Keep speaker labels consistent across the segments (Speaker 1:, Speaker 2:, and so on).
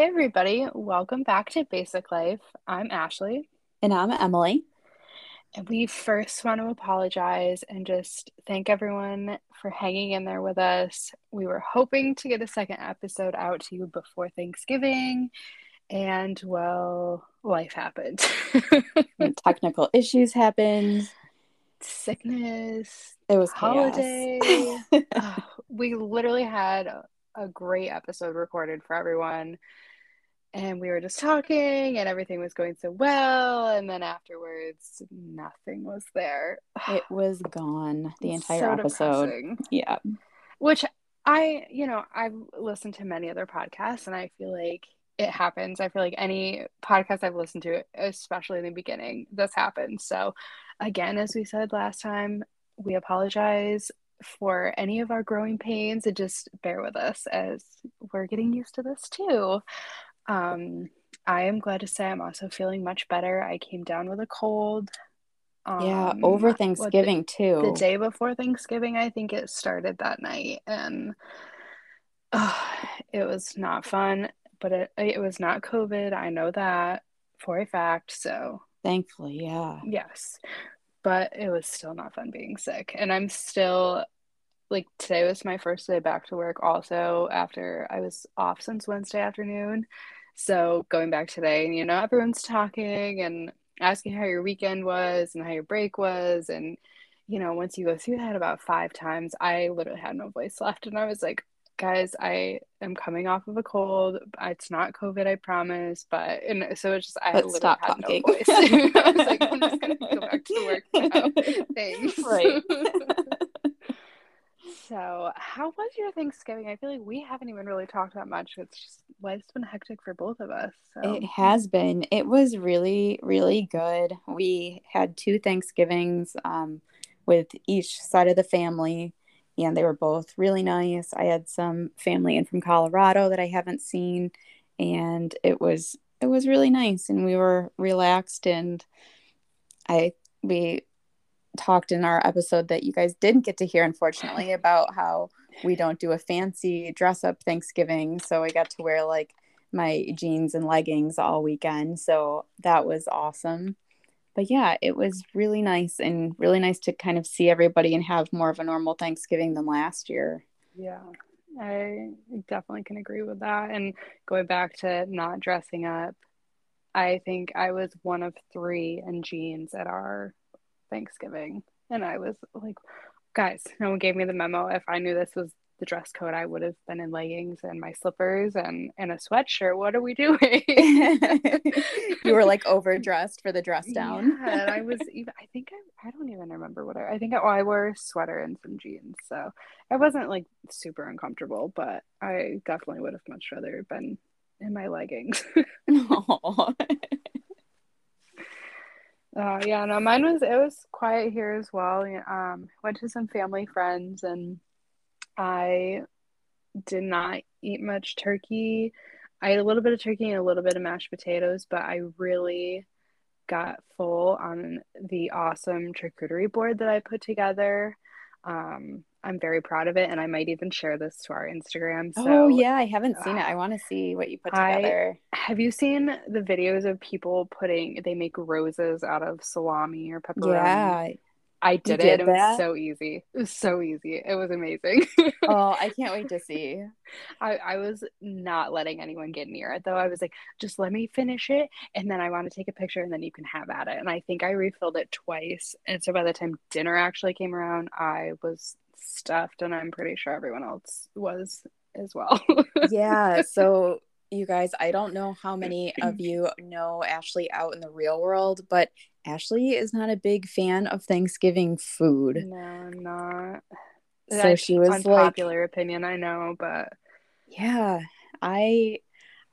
Speaker 1: Hey, everybody, welcome back to Basic Life. I'm Ashley.
Speaker 2: And I'm Emily.
Speaker 1: And we first want to apologize and just thank everyone for hanging in there with us. We were hoping to get a second episode out to you before Thanksgiving, and well, life happened.
Speaker 2: technical issues happened.
Speaker 1: Sickness.
Speaker 2: It was
Speaker 1: holiday. oh, we literally had a great episode recorded for everyone. And we were just talking, and everything was going so well. And then afterwards, nothing was there.
Speaker 2: It was gone the entire so episode. Depressing. Yeah.
Speaker 1: Which I, you know, I've listened to many other podcasts, and I feel like it happens. I feel like any podcast I've listened to, especially in the beginning, this happens. So, again, as we said last time, we apologize for any of our growing pains and just bear with us as we're getting used to this too. Um, I am glad to say I'm also feeling much better. I came down with a cold.
Speaker 2: Um, yeah, over Thanksgiving
Speaker 1: the,
Speaker 2: too.
Speaker 1: The day before Thanksgiving, I think it started that night, and uh, it was not fun. But it it was not COVID. I know that for a fact. So
Speaker 2: thankfully, yeah.
Speaker 1: Yes but it was still not fun being sick. And I'm still like today was my first day back to work also after I was off since Wednesday afternoon. So going back today, and you know, everyone's talking and asking how your weekend was and how your break was. And, you know, once you go through that about five times, I literally had no voice left. And I was like, guys, I am coming off of a cold. It's not COVID, I promise. But and so it's just I
Speaker 2: but literally had talking.
Speaker 1: no voice. I was like, I'm just gonna go back to work now. Thanks.
Speaker 2: Right.
Speaker 1: so, how was your Thanksgiving? I feel like we haven't even really talked that much. It's just life's been hectic for both of us.
Speaker 2: So. It has been. It was really, really good. We had two Thanksgivings um, with each side of the family and they were both really nice. I had some family in from Colorado that I haven't seen, and it was it was really nice, and we were relaxed. And I we talked in our episode that you guys didn't get to hear, unfortunately, about how we don't do a fancy dress up Thanksgiving. So I got to wear like my jeans and leggings all weekend. So that was awesome but yeah, it was really nice and really nice to kind of see everybody and have more of a normal Thanksgiving than last year.
Speaker 1: Yeah, I definitely can agree with that. And going back to not dressing up, I think I was one of three in jeans at our Thanksgiving. And I was like, guys, no one gave me the memo. If I knew this was the dress code, I would have been in leggings and my slippers and, and a sweatshirt. What are we doing?
Speaker 2: you were like overdressed for the dress down.
Speaker 1: Yeah, I was even, I think I, I don't even remember what I, I think I, oh, I wore a sweater and some jeans. So I wasn't like super uncomfortable, but I definitely would have much rather been in my leggings. uh, yeah, no, mine was, it was quiet here as well. Um, went to some family friends and I did not eat much turkey. I ate a little bit of turkey and a little bit of mashed potatoes, but I really got full on the awesome charcuterie board that I put together. Um, I'm very proud of it, and I might even share this to our Instagram.
Speaker 2: So, oh yeah, I haven't seen uh, it. I want to see what you put together.
Speaker 1: I, have you seen the videos of people putting? They make roses out of salami or pepperoni. Yeah, I did, did it. It was so easy. It was so easy. It was amazing.
Speaker 2: oh, I can't wait to see.
Speaker 1: I, I was not letting anyone get near it though. I was like, just let me finish it and then I want to take a picture and then you can have at it. And I think I refilled it twice. And so by the time dinner actually came around, I was stuffed and I'm pretty sure everyone else was as well.
Speaker 2: yeah. So you guys, I don't know how many of you know Ashley out in the real world, but Ashley is not a big fan of Thanksgiving food.
Speaker 1: No, I'm not.
Speaker 2: So That's she was
Speaker 1: unpopular like, opinion, I know, but
Speaker 2: yeah, I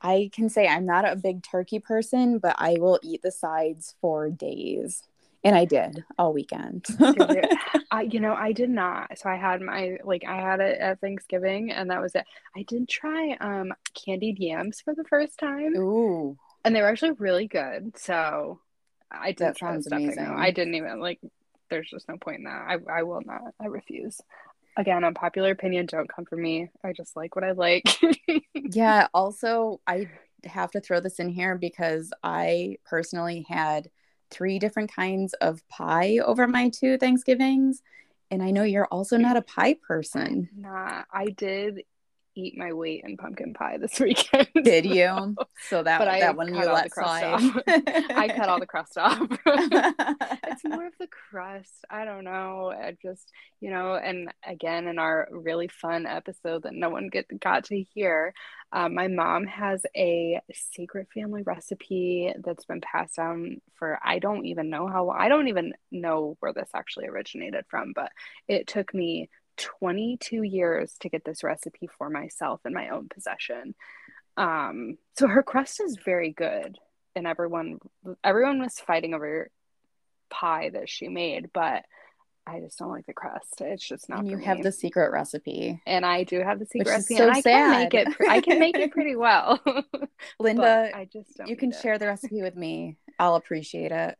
Speaker 2: I can say I'm not a big turkey person, but I will eat the sides for days. And I did all weekend.
Speaker 1: I, you know, I did not. So I had my like I had it at Thanksgiving, and that was it. I did try um candied yams for the first time.
Speaker 2: Ooh,
Speaker 1: and they were actually really good. So I did
Speaker 2: that sounds amazing.
Speaker 1: I didn't even like. There's just no point in that. I I will not. I refuse. Again, unpopular opinion. Don't come for me. I just like what I like.
Speaker 2: yeah. Also, I have to throw this in here because I personally had three different kinds of pie over my two Thanksgivings. And I know you're also not a pie person.
Speaker 1: Nah, I did eat my weight in pumpkin pie this weekend.
Speaker 2: Did you? So that,
Speaker 1: but I
Speaker 2: that one you let slide.
Speaker 1: I cut all the crust off. it's more of the crust. I don't know. I just, you know, and again, in our really fun episode that no one get got to hear, um, my mom has a secret family recipe that's been passed down for I don't even know how long. I don't even know where this actually originated from, but it took me 22 years to get this recipe for myself in my own possession. Um, so her crust is very good, and everyone everyone was fighting over pie that she made, but I just don't like the crust. It's just not.
Speaker 2: and you have
Speaker 1: me.
Speaker 2: the secret recipe.
Speaker 1: and I do have the secret
Speaker 2: Which
Speaker 1: recipe,
Speaker 2: so
Speaker 1: and I can make
Speaker 2: sad.
Speaker 1: it. I can make it pretty well.
Speaker 2: Linda,
Speaker 1: I just don't.
Speaker 2: you can
Speaker 1: it.
Speaker 2: share the recipe with me. I'll appreciate it.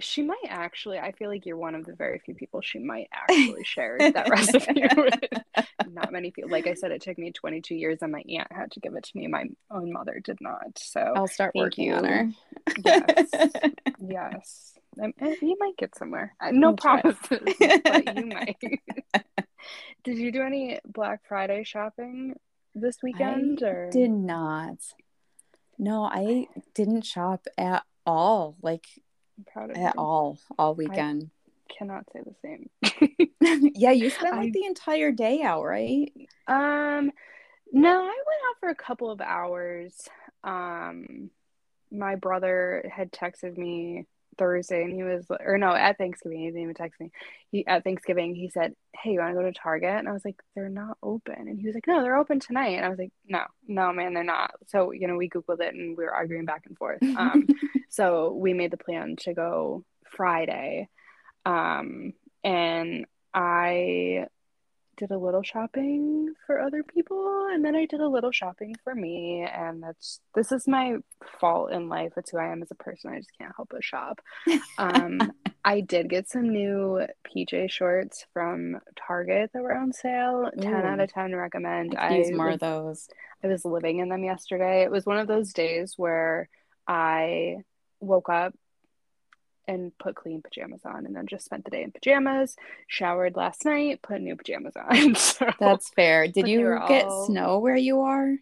Speaker 1: She might actually. I feel like you're one of the very few people she might actually share that recipe with. Not many people. Like I said, it took me 22 years, and my aunt had to give it to me. My own mother did not. So
Speaker 2: I'll start working on her.
Speaker 1: Yes. yes, you might get somewhere. No
Speaker 2: I'll
Speaker 1: promises, but you might. did you do any Black Friday shopping this weekend?
Speaker 2: I
Speaker 1: or
Speaker 2: did not. No, I didn't shop at all. Like
Speaker 1: I'm proud of
Speaker 2: at
Speaker 1: you.
Speaker 2: all, all weekend.
Speaker 1: Cannot say the same.
Speaker 2: yeah, you spent like
Speaker 1: I-
Speaker 2: the entire day out, right?
Speaker 1: Um, no, I went out for a couple of hours. Um, my brother had texted me Thursday, and he was, or no, at Thanksgiving, he didn't even text me. He at Thanksgiving, he said, "Hey, you want to go to Target?" And I was like, "They're not open." And he was like, "No, they're open tonight." And I was like, "No, no, man, they're not." So you know, we googled it, and we were arguing back and forth. Um, so we made the plan to go Friday. Um, and I did a little shopping for other people and then I did a little shopping for me and that's this is my fault in life. It's who I am as a person. I just can't help but shop. Um I did get some new PJ shorts from Target that were on sale. 10 out
Speaker 2: Ooh.
Speaker 1: of 10 recommend.
Speaker 2: I could use more of those.
Speaker 1: I was living in them yesterday. It was one of those days where I woke up and put clean pajamas on and then just spent the day in pajamas, showered last night, put new pajamas on. So
Speaker 2: That's fair. Did you get
Speaker 1: all-
Speaker 2: snow where you are?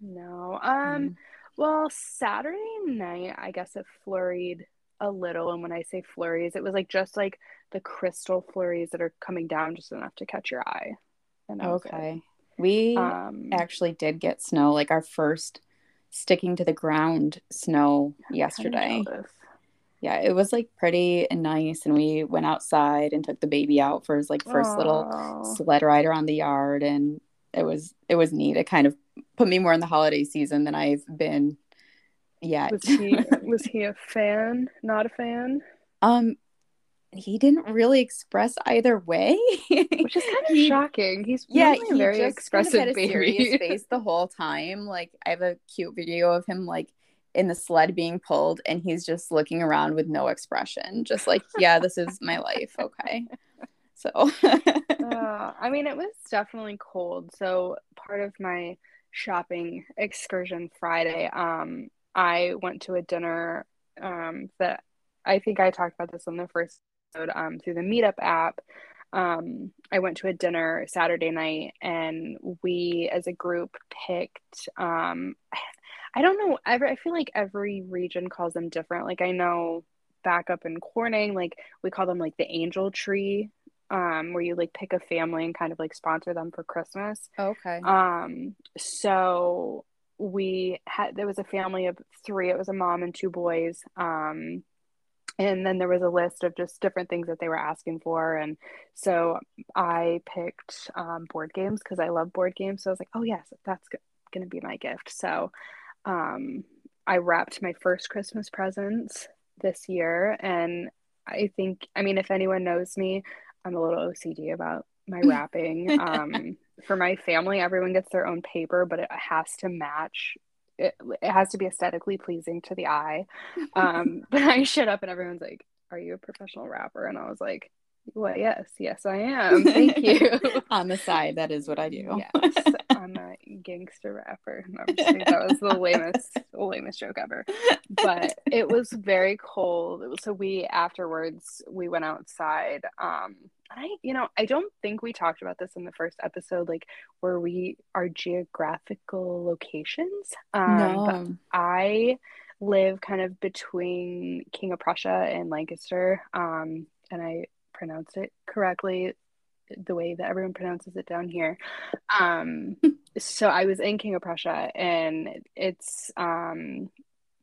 Speaker 1: no. Um well Saturday night I guess it flurried a little and when I say flurries it was like just like the crystal flurries that are coming down just enough to catch your eye. And that was it.
Speaker 2: Okay. We
Speaker 1: Um
Speaker 2: actually did get snow, like our first sticking to the ground snow yesterday.
Speaker 1: jealous.
Speaker 2: Yeah, it was like pretty and nice, and we went outside and took the baby out for his like first little sled ride around the yard, and it was it was neat. It kind of put me more in the holiday season than I've been yet.
Speaker 1: Was he was he a fan? Not a fan?
Speaker 2: um, he didn't really express either way,
Speaker 1: Which is kind of
Speaker 2: He-
Speaker 1: shocking. He's
Speaker 2: Yeah,
Speaker 1: normally a
Speaker 2: he
Speaker 1: very
Speaker 2: just kind of
Speaker 1: expressive baby.
Speaker 2: serious face the whole time. Like I have a cute video of him like in the sled being pulled, and he's just looking around with no expression, just like, yeah, this is my life. Okay, so
Speaker 1: Uh, I mean, it was definitely cold. So part of my shopping excursion Friday, um, I went to a dinner um, that I think I talked about this on the first episode um, through the Meetup app. Um, I went to a dinner Saturday night, and we, as a group, picked. Um, I don't know. Every, I feel like every region calls them different. Like I know back up in Corning, like we call them like the angel tree um where you like pick a family and kind of like sponsor them for Christmas.
Speaker 2: okay,
Speaker 1: Um so we had there was a family of three. It was a mom and two boys. Um and then there was a list of just different things that they were asking for and so I picked um board games because I love board games. So I was like, "Oh yes, that's g- going to be my gift." So um I wrapped my first Christmas presents this year and I think I mean if anyone knows me I'm a little OCD about my wrapping. Um, for my family, everyone gets their own paper, but it has to match. It, it has to be aesthetically pleasing to the eye. Um, but I showed up and everyone's like, "Are you a professional rapper?" And I was like, "Well, yes, yes, I am. Thank you."
Speaker 2: on the side, that is what I do.
Speaker 1: yes, I'm a gangster rapper. No, that was the lamest, lamest joke ever. But it was very cold. So we afterwards we went outside. Um, I, you know, I don't think we talked about this in the first episode, like where we are geographical locations. Um, no. I live kind of between King of Prussia and Lancaster. Um, and I pronounced it correctly the way that everyone pronounces it down here. Um, so I was in King of Prussia, and it's um,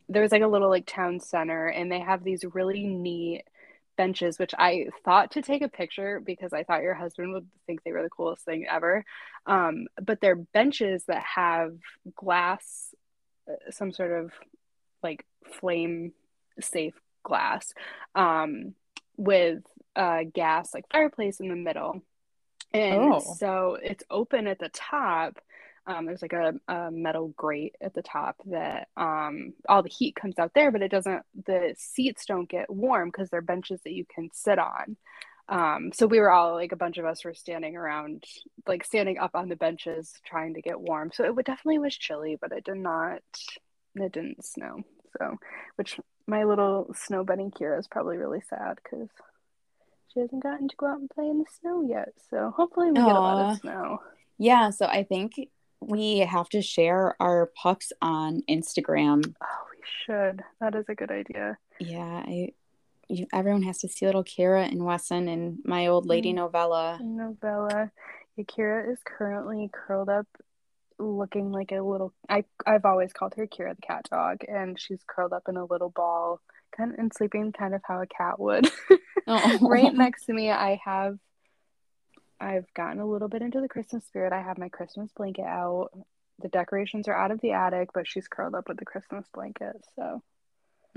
Speaker 1: there was like a little like town center, and they have these really neat benches, which I thought to take a picture because I thought your husband would think they were the coolest thing ever. Um, but they're benches that have glass, uh, some sort of like flame safe glass, um, with a gas like fireplace in the middle and oh. so it's open at the top. Um, there's like a, a, metal grate at the top that um, all the heat comes out there, but it doesn't. The seats don't get warm because they're benches that you can sit on. Um, so we were all like a bunch of us were standing around, like standing up on the benches trying to get warm. So it would definitely was chilly, but it did not. It didn't snow. So, which my little snow bunny Kira is probably really sad because she hasn't gotten to go out and play in the snow yet. So hopefully we Aww. get a lot of snow.
Speaker 2: Yeah, so I think we have to share our pucks on Instagram.
Speaker 1: Oh, we should. That is a good idea.
Speaker 2: Yeah, I you, everyone has to see little Kira and Wesson and my old lady mm. novella.
Speaker 1: Novella. Yeah, Kira is currently curled up looking like a little I I've always called her Kira the cat dog and she's curled up in a little ball kind of and sleeping kind of how a cat would. oh. right next to me, I have I've gotten a little bit into the Christmas spirit. I have my Christmas blanket out. The decorations are out of the attic, but she's curled up with the Christmas blanket. So,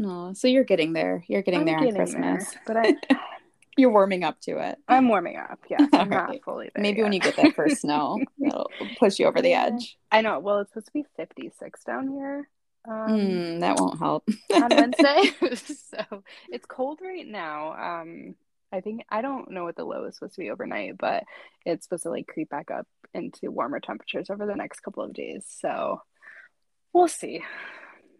Speaker 2: oh, so you're getting there. You're getting I'm there getting on Christmas,
Speaker 1: there, but I.
Speaker 2: you're warming up to it.
Speaker 1: I'm warming up. Yes, I'm right. not fully there.
Speaker 2: Maybe
Speaker 1: yet.
Speaker 2: when you get that first snow, that'll push you over the edge.
Speaker 1: I know. Well, it's supposed to be 56 down here.
Speaker 2: Um, mm, that won't help.
Speaker 1: on Wednesday. so it's cold right now. Um, I think I don't know what the low is supposed to be overnight, but it's supposed to like creep back up into warmer temperatures over the next couple of days. So we'll see.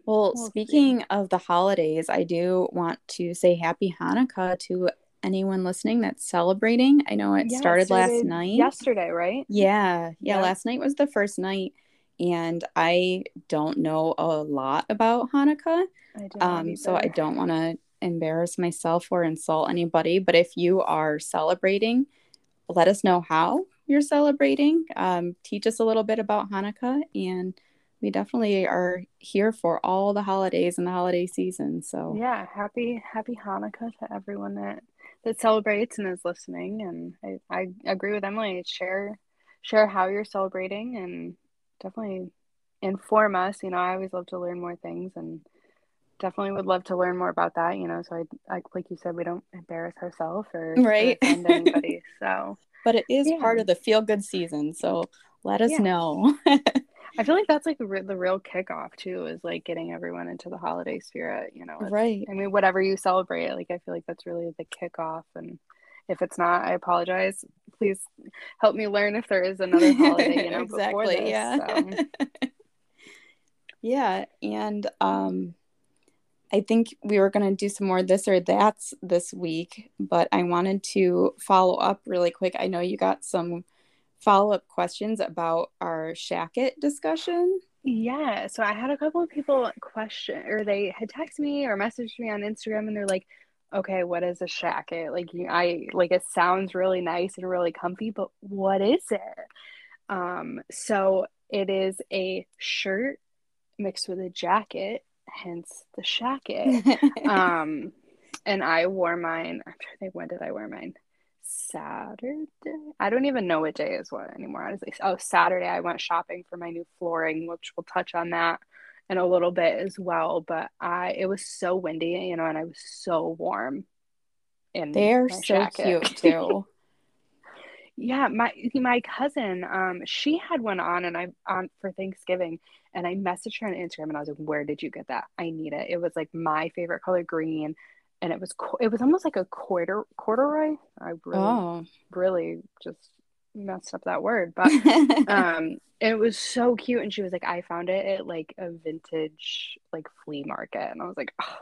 Speaker 2: Well, we'll speaking see. of the holidays, I do want to say happy Hanukkah to anyone listening that's celebrating. I know it yeah, started last night.
Speaker 1: Yesterday, right?
Speaker 2: Yeah, yeah. Yeah. Last night was the first night and I don't know a lot about Hanukkah. Um, so I don't want to embarrass myself or insult anybody. But if you are celebrating, let us know how you're celebrating. Um, teach us a little bit about Hanukkah, and we definitely are here for all the holidays and the holiday season. So
Speaker 1: yeah, happy happy Hanukkah to everyone that that celebrates and is listening. And I, I agree with Emily. Share share how you're celebrating and definitely inform us. You know, I always love to learn more things and definitely would love to learn more about that. You know, so I, I like you said, we don't embarrass ourselves or right offend anybody. So,
Speaker 2: but it is yeah. part of the feel good season. So let us yeah. know.
Speaker 1: I feel like that's like the, the real kickoff too, is like getting everyone into the holiday spirit. You know,
Speaker 2: right?
Speaker 1: I mean, whatever you celebrate, like I feel like that's really the kickoff and if it's not, I apologize. Please help me learn if there is another holiday, you know, exactly, this,
Speaker 2: yeah. So. yeah, and um I think we were going to do some more this or that's this week, but I wanted to follow up really quick. I know you got some follow up questions about our shacket discussion.
Speaker 1: Yeah, so I had a couple of people question or they had texted me or messaged me on Instagram and they're like, okay, what is a shacket? Like you, I like it sounds really nice and really comfy, but what is it? Um, so it is a shirt mixed with a jacket, hence the shacket. um, and I wore mine. I'm trying to think when did I wear mine? Saturday. I don't even know what day is what anymore. Honestly, oh Saturday I went shopping for my new flooring, which we'll touch on that in a little bit as well. But I it was so windy, you know, and I was so warm.
Speaker 2: And they're so jacket. cute too.
Speaker 1: yeah, my my cousin, um, she had one on, and I on for Thanksgiving, and I messaged her on Instagram, and I was like, "Where did you get that? I need it." It was like my favorite color, green, and it was it was almost like a quarter corduroy. I really, oh. really just messed up that word, but um, it was so cute. And she was like, I found it at like a vintage like flea market, and I was like, oh,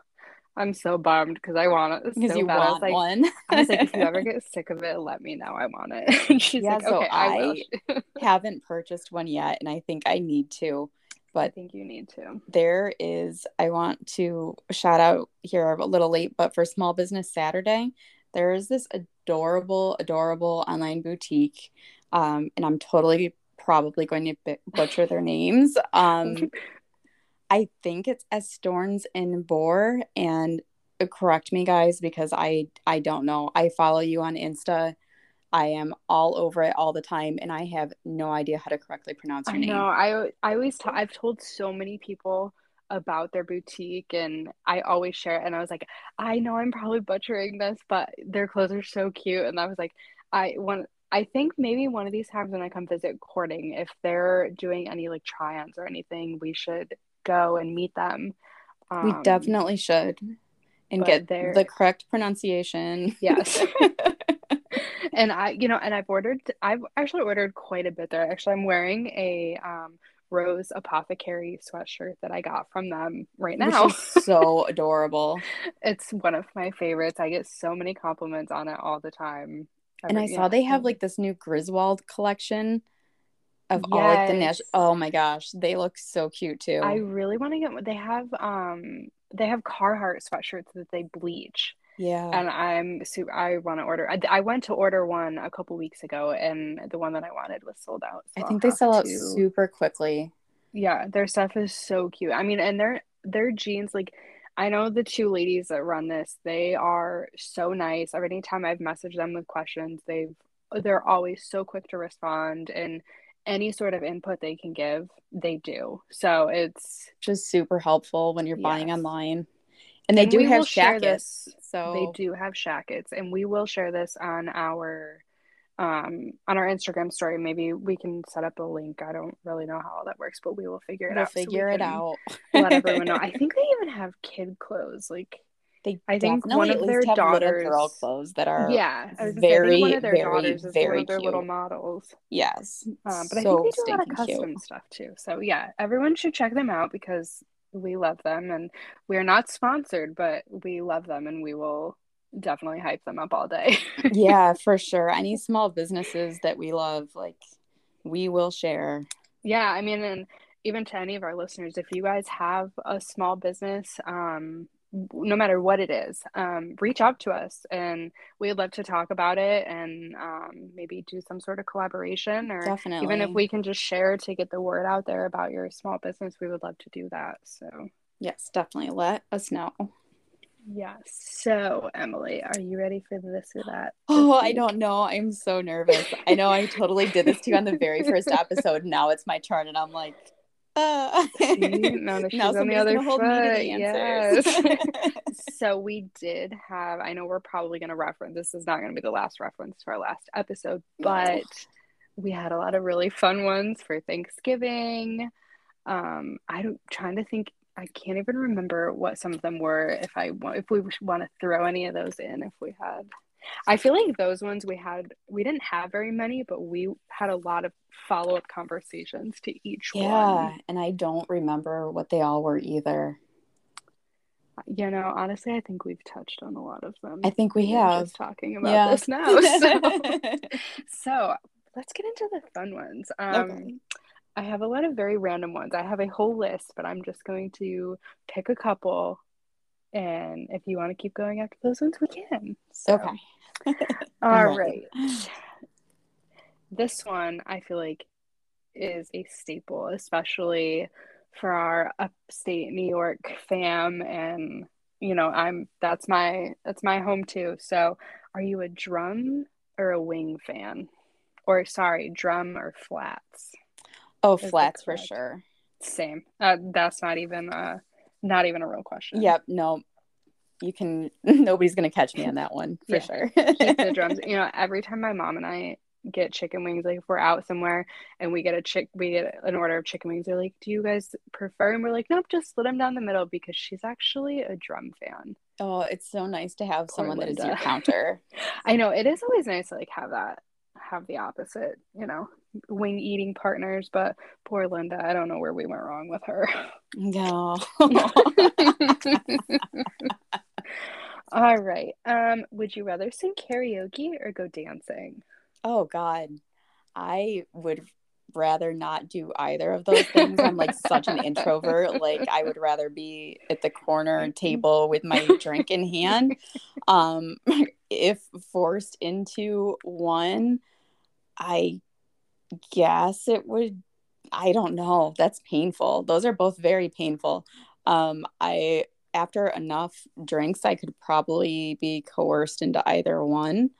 Speaker 1: I'm so bummed because I want it
Speaker 2: because
Speaker 1: so
Speaker 2: you
Speaker 1: bad. I
Speaker 2: want
Speaker 1: like,
Speaker 2: one.
Speaker 1: I was like, if you ever get sick of it, let me know. I want it. And she's
Speaker 2: Yeah,
Speaker 1: like,
Speaker 2: so
Speaker 1: okay, I.
Speaker 2: I- haven't purchased one yet, and I think I need to. But I
Speaker 1: think you need to.
Speaker 2: there is, I want to shout out here a little late, but for Small Business Saturday, there is this adorable, adorable online boutique. Um, and I'm totally probably going to bu- butcher their names. Um, I think it's Estorns and Boar. And correct me, guys, because I I don't know. I follow you on Insta. I am all over it all the time, and I have no idea how to correctly pronounce your
Speaker 1: I
Speaker 2: name.
Speaker 1: know. I I always t- I've told so many people about their boutique and I always share it and I was like, I know I'm probably butchering this, but their clothes are so cute and I was like, I want I think maybe one of these times when I come visit Corning, if they're doing any like try-ons or anything, we should go and meet them.
Speaker 2: We
Speaker 1: Um,
Speaker 2: definitely should, and get
Speaker 1: they're-
Speaker 2: the correct pronunciation.
Speaker 1: Yes. and I, you know, and I've ordered, I've actually ordered quite a bit there. Actually, I'm wearing a um, Rose Apothecary sweatshirt that I got from them right now.
Speaker 2: so adorable.
Speaker 1: It's one of my favorites. I get so many compliments on it all the time.
Speaker 2: And I saw
Speaker 1: yeah.
Speaker 2: they have like this new Griswold collection of all like the Nash. Oh my gosh, they look so cute too.
Speaker 1: I really want to get one. They have um they have Carhartt sweatshirts that they bleach,
Speaker 2: yeah.
Speaker 1: and I'm super. I want to order. I, I went to order one a couple weeks ago, and the one that I wanted was sold out. so
Speaker 2: I
Speaker 1: I'll
Speaker 2: think they sell out super quickly.
Speaker 1: Yeah, their stuff is so cute. I mean, and their their jeans, like I know the two ladies that run this, they are so nice. Every time I've messaged them with questions, they've they're always so quick to respond and any sort of input they can give, they do. So it's
Speaker 2: Just super helpful when you're buying online. And they
Speaker 1: And
Speaker 2: do have shackets. So
Speaker 1: they do have shackets and we will share this on our um on our Instagram story. Maybe we can set up a link. I don't really know how all that works, but we will figure it
Speaker 2: we'll
Speaker 1: out. so
Speaker 2: figure it out.
Speaker 1: let everyone know. I think they even have kid clothes. Like
Speaker 2: They
Speaker 1: I think one of their daughters-
Speaker 2: girl clothes that are
Speaker 1: yeah, I was gonna say, I
Speaker 2: very,
Speaker 1: one of their
Speaker 2: very,
Speaker 1: daughters is one
Speaker 2: very
Speaker 1: of their little models.
Speaker 2: yes.
Speaker 1: Um, but I think they do a lot of custom
Speaker 2: cute.
Speaker 1: stuff too. So yeah, everyone should check them out because we love them and we are not sponsored, but we love them and we will definitely hype them up all day.
Speaker 2: yeah, for sure. Any small businesses that we love, like we will share.
Speaker 1: Yeah, I mean, and even to any of our listeners, if you guys have a small business, um, no matter what it is, um, reach out to us and we'd love to talk about it and um, maybe do some sort of collaboration or
Speaker 2: Definitely.
Speaker 1: even if we can just share to get the word out there about your small business, we would love to do that. So,
Speaker 2: Yes, definitely. Let us know.
Speaker 1: yes. So, Emily, are you ready for this or that?
Speaker 2: Oh, I don't know. I'm so nervous. I know I totally did this to you on the very first episode. Now it's my turn, and I'm like, uh.
Speaker 1: Now that she's
Speaker 2: now
Speaker 1: on the other
Speaker 2: gonna hold me to
Speaker 1: foot. Yes. so we did have, I know we're probably going to reference, this is not going to be the last reference to our last episode,
Speaker 2: No.
Speaker 1: but we had a lot of really fun ones for Thanksgiving. Um, I'm trying to think, I can't even remember what some of them were. If I want, if we want to throw any of those in, if we had, I feel like those ones we had, we didn't have very many, but we had a lot of follow up conversations to each
Speaker 2: yeah,
Speaker 1: one.
Speaker 2: and I don't remember what they all were either.
Speaker 1: You know, honestly, I think we've touched on a lot of them.
Speaker 2: I think we
Speaker 1: Even
Speaker 2: have.
Speaker 1: just talking about
Speaker 2: Yeah.
Speaker 1: this now. So, so let's get into the fun ones. Um,
Speaker 2: Okay.
Speaker 1: I have a lot of very random ones. I have a whole list, but I'm just going to pick a couple. And if you want to keep going after those ones, we can. So,
Speaker 2: Okay.
Speaker 1: all right. This one I feel like is a staple, especially for our upstate New York fam and you know, I'm that's my that's my home too. So, are you a drum or a wing fan? Or sorry, drum or flats?
Speaker 2: Oh, flats for sure.
Speaker 1: Same. Uh, that's not even uh not even a real question.
Speaker 2: Yep. No, you can. Nobody's gonna catch me on that one for
Speaker 1: Yeah.
Speaker 2: sure.
Speaker 1: The drums. You know, every time my mom and I get chicken wings, like if we're out somewhere and we get a chick, we get an order of chicken wings. They're like, "Do you guys prefer?" And we're like, "Nope, just split them down the middle." Because she's actually a drum fan.
Speaker 2: Oh, it's so nice to have
Speaker 1: Poor
Speaker 2: someone that is your counter.
Speaker 1: I know it is always nice to like have that have the opposite, you know, wing eating partners, but poor Linda, I don't know where we went wrong with her.
Speaker 2: No.
Speaker 1: All right. Um, would you rather sing karaoke or go dancing?
Speaker 2: oh God. I would rather not do either of those things. I'm like such an introvert. Like I would rather be at the corner table with my drink in hand. Um if forced into one, I guess it would I don't know. That's painful. Those are both very painful. Um I after enough drinks I could probably be coerced into either one.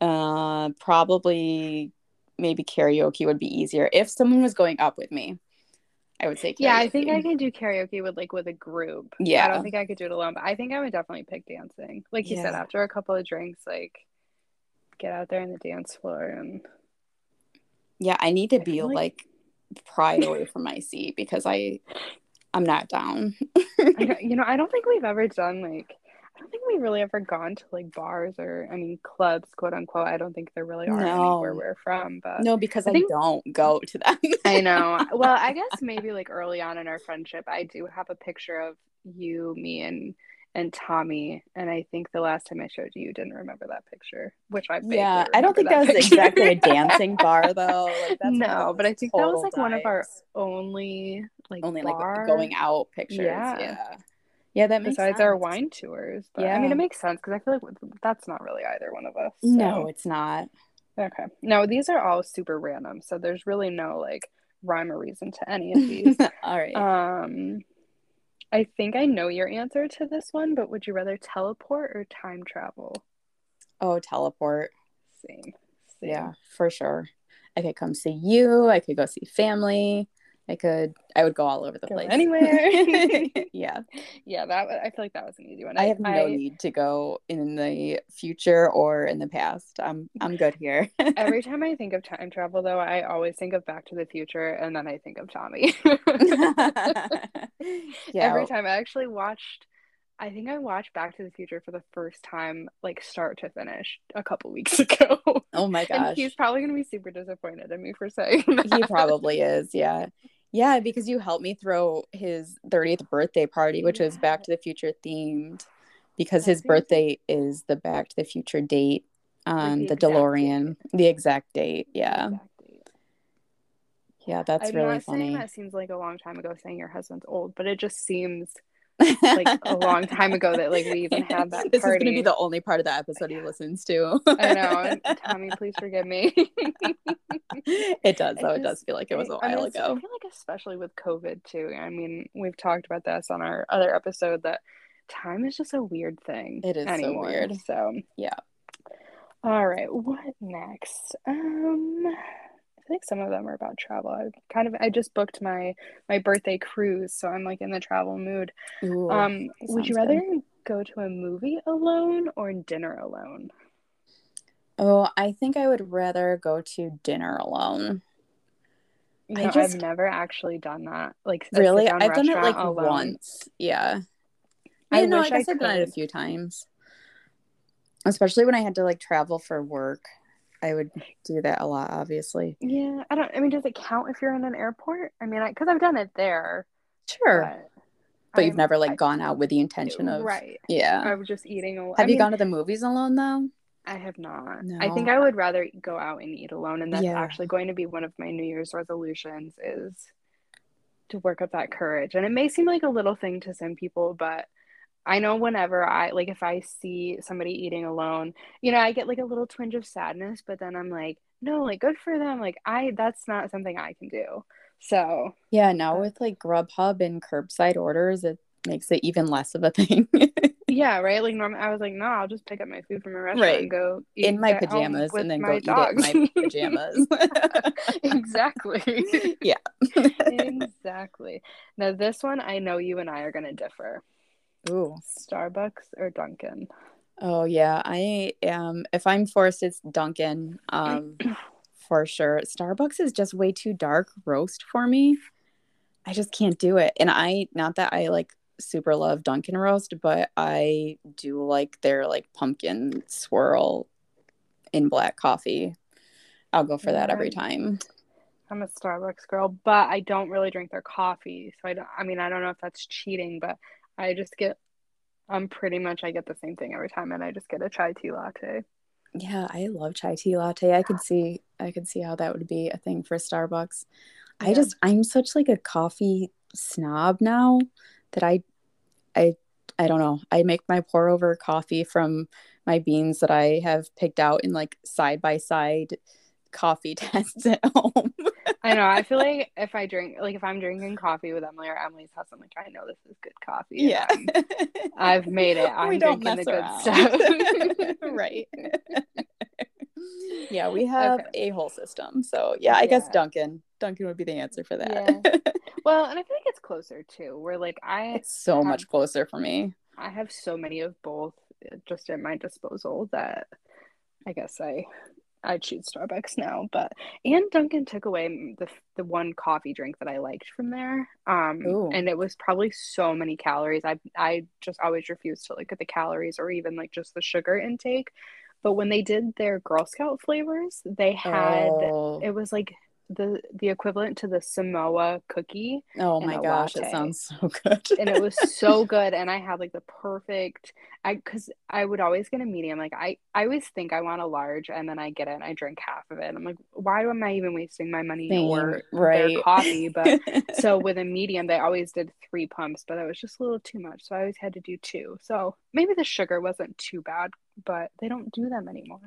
Speaker 2: Uh probably maybe karaoke would be easier if someone was going up with me. I would say karaoke.
Speaker 1: Yeah, I think I could do karaoke with like with a group.
Speaker 2: Yeah.
Speaker 1: I don't think I could do it alone, but I think I would definitely pick dancing. Like you said, after a couple of drinks, like get out there on the dance floor and
Speaker 2: Yeah, I need to be like,
Speaker 1: like-
Speaker 2: pried away from my seat because I I'm not down.
Speaker 1: You know, I don't think we've ever done like I don't think we've really ever gone to like bars or I mean clubs, quote unquote. I don't think there really are
Speaker 2: No.
Speaker 1: where we're from, but
Speaker 2: no, because I,
Speaker 1: I think-
Speaker 2: don't go to them.
Speaker 1: I know. Well, I guess maybe like early on in our friendship, I do have a picture of you, me, and and Tommy, and I think the last time I showed you, you didn't remember that picture, which I
Speaker 2: yeah, I don't think
Speaker 1: remember
Speaker 2: that was exactly a dancing bar though. Like, that's
Speaker 1: no, but I think that was like one of our only like
Speaker 2: only
Speaker 1: bar,
Speaker 2: like going out pictures.
Speaker 1: Yeah.
Speaker 2: Yeah, yeah, that makes
Speaker 1: besides our wine tours. But I mean, it makes sense because I feel like that's not really either one of us. so-
Speaker 2: No, it's not.
Speaker 1: Okay. No, these are all super random, so there's really no like rhyme or reason to any of these.
Speaker 2: All right.
Speaker 1: Um, I think I know your answer to this one, but would you rather teleport or time travel?
Speaker 2: oh, teleport.
Speaker 1: Same. Same.
Speaker 2: Yeah, for sure. I could come see you. I could go see family. I could. I would go all over the
Speaker 1: Go
Speaker 2: place.
Speaker 1: anywhere.
Speaker 2: yeah,
Speaker 1: Yeah, that I feel like that was an easy one.
Speaker 2: I have no need to go in the future or in the past. I'm I'm good here.
Speaker 1: Every time I think of time travel, though, I always think of Back to the Future, and then I think of Tommy.
Speaker 2: yeah.
Speaker 1: Every time I actually watched, I think I watched Back to the Future for the first time, like start to finish, a couple weeks ago.
Speaker 2: Oh my
Speaker 1: And
Speaker 2: gosh.
Speaker 1: he's probably gonna be super disappointed in me for saying that.
Speaker 2: he probably is. Yeah. Yeah, because you helped me throw his 30th birthday party, which was Back to the Future themed, because his
Speaker 1: That's amazing.
Speaker 2: birthday is the Back to the Future date on
Speaker 1: the
Speaker 2: the, DeLorean, the exact date. Yeah. Yeah, that's
Speaker 1: I'm
Speaker 2: really
Speaker 1: not
Speaker 2: funny.
Speaker 1: saying that seems like a long time ago saying your husband's old, but it just seems like a long time ago that like we even had that
Speaker 2: this
Speaker 1: party.
Speaker 2: is going to be the only part of the episode he listens to.
Speaker 1: I know. Tommy, please forgive me.
Speaker 2: it does, though. It does feel like it was a while
Speaker 1: I
Speaker 2: ago.
Speaker 1: feel like especially with COVID too. I mean, we've talked about this on our other episode that time is just a weird thing.
Speaker 2: It is so weird.
Speaker 1: So
Speaker 2: Yeah.
Speaker 1: All right, what next? Um, I think some of them are about travel. I kind of I just booked my my birthday cruise, so I'm like in the travel mood.
Speaker 2: Ooh,
Speaker 1: Um, would you rather
Speaker 2: good.
Speaker 1: go to a movie alone or dinner alone?
Speaker 2: Oh, I think I would rather go to dinner alone.
Speaker 1: You
Speaker 2: I
Speaker 1: know,
Speaker 2: just-
Speaker 1: I've never actually done that. Like
Speaker 2: Really? I've done it like
Speaker 1: alone.
Speaker 2: once. Yeah.
Speaker 1: I
Speaker 2: I know. I
Speaker 1: wish I
Speaker 2: guess I've done it a few times. Especially when I had to like travel for work. I would do that a lot, obviously.
Speaker 1: Yeah, I don't. I mean, does it count if you're in an airport? I mean, because I've done it there,
Speaker 2: Sure.
Speaker 1: but,
Speaker 2: But you've never like
Speaker 1: I-
Speaker 2: gone out with the intention of
Speaker 1: right.
Speaker 2: Yeah.
Speaker 1: I was just eating.
Speaker 2: Have
Speaker 1: I
Speaker 2: you
Speaker 1: mean,
Speaker 2: gone to the movies alone though?
Speaker 1: I have not.
Speaker 2: No.
Speaker 1: I think I would rather go out and eat alone, and that's
Speaker 2: Yeah.
Speaker 1: actually going to be one of my New Year's resolutions is to work up that courage. And it may seem like a little thing to some people, but I know whenever I like if I see somebody eating alone, you know, I get like a little twinge of sadness, but then I'm like, no, like good for them. Like I that's not something I can do. So
Speaker 2: Yeah, now uh with like Grubhub and curbside orders, it makes it even less of a thing.
Speaker 1: yeah, right. Like normally I was like, no, I'll just pick up my food from a restaurant
Speaker 2: Right.
Speaker 1: and go eat
Speaker 2: in my pajamas and then go eat
Speaker 1: dogs.
Speaker 2: it in my pajamas.
Speaker 1: exactly.
Speaker 2: Yeah.
Speaker 1: exactly. Now this one I know you and I are gonna differ.
Speaker 2: Ooh.
Speaker 1: Starbucks or Dunkin'?
Speaker 2: Oh yeah, I am. If I'm forced, it's Dunkin', um, for sure. Starbucks is just way too dark roast for me. I just can't do it. And I, not that I like super love Dunkin' roast, but I do like their like pumpkin swirl in black coffee. I'll go for that every time.
Speaker 1: I'm a Starbucks girl, but I don't really drink their coffee. So I don't, I mean, I don't know if that's cheating, but I just get, I'm pretty much, I get the same thing every time and I just get a chai tea latte.
Speaker 2: Yeah, I love chai tea latte. I could see I could see how that would be a thing for Starbucks. I just I'm such like a coffee snob now that I I I don't know. I make my pour over coffee from my beans that I have picked out in like side by side coffee tests at home.
Speaker 1: I know. I feel like if I drink, like if I'm drinking coffee with Emily or Emily's house, I'm like, I know this is good coffee.
Speaker 2: yeah.
Speaker 1: I've made it. I'm
Speaker 2: we don't
Speaker 1: drinking
Speaker 2: mess
Speaker 1: the
Speaker 2: around.
Speaker 1: good stuff.
Speaker 2: right. yeah, we have
Speaker 1: Okay.
Speaker 2: a whole system. So yeah, I guess Dunkin'. Dunkin' would be the answer for that.
Speaker 1: Well, and I feel like it's closer too. Where like I
Speaker 2: it's so
Speaker 1: have-
Speaker 2: much closer for me.
Speaker 1: I have so many of both uh, just at my disposal that I guess I I choose Starbucks now. But and Dunkin' took away the the one coffee drink that I liked from there. Um,
Speaker 2: Ooh.
Speaker 1: and it was probably so many calories. I I just always refused to look at the calories or even like just the sugar intake. But when they did their Girl Scout flavors, they had
Speaker 2: oh,
Speaker 1: it was like the the equivalent to the Samoa cookie
Speaker 2: oh my gosh, it sounds so good.
Speaker 1: and it was so good and i had like the perfect i because i would always get a medium like i i always think i want a large and then i get it and i drink half of it i'm like why am i even wasting my money
Speaker 2: Same,
Speaker 1: or
Speaker 2: right.
Speaker 1: their coffee but so with a medium they always did three pumps but that was just a little too much so i always had to do two so maybe the sugar wasn't too bad but they don't do them anymore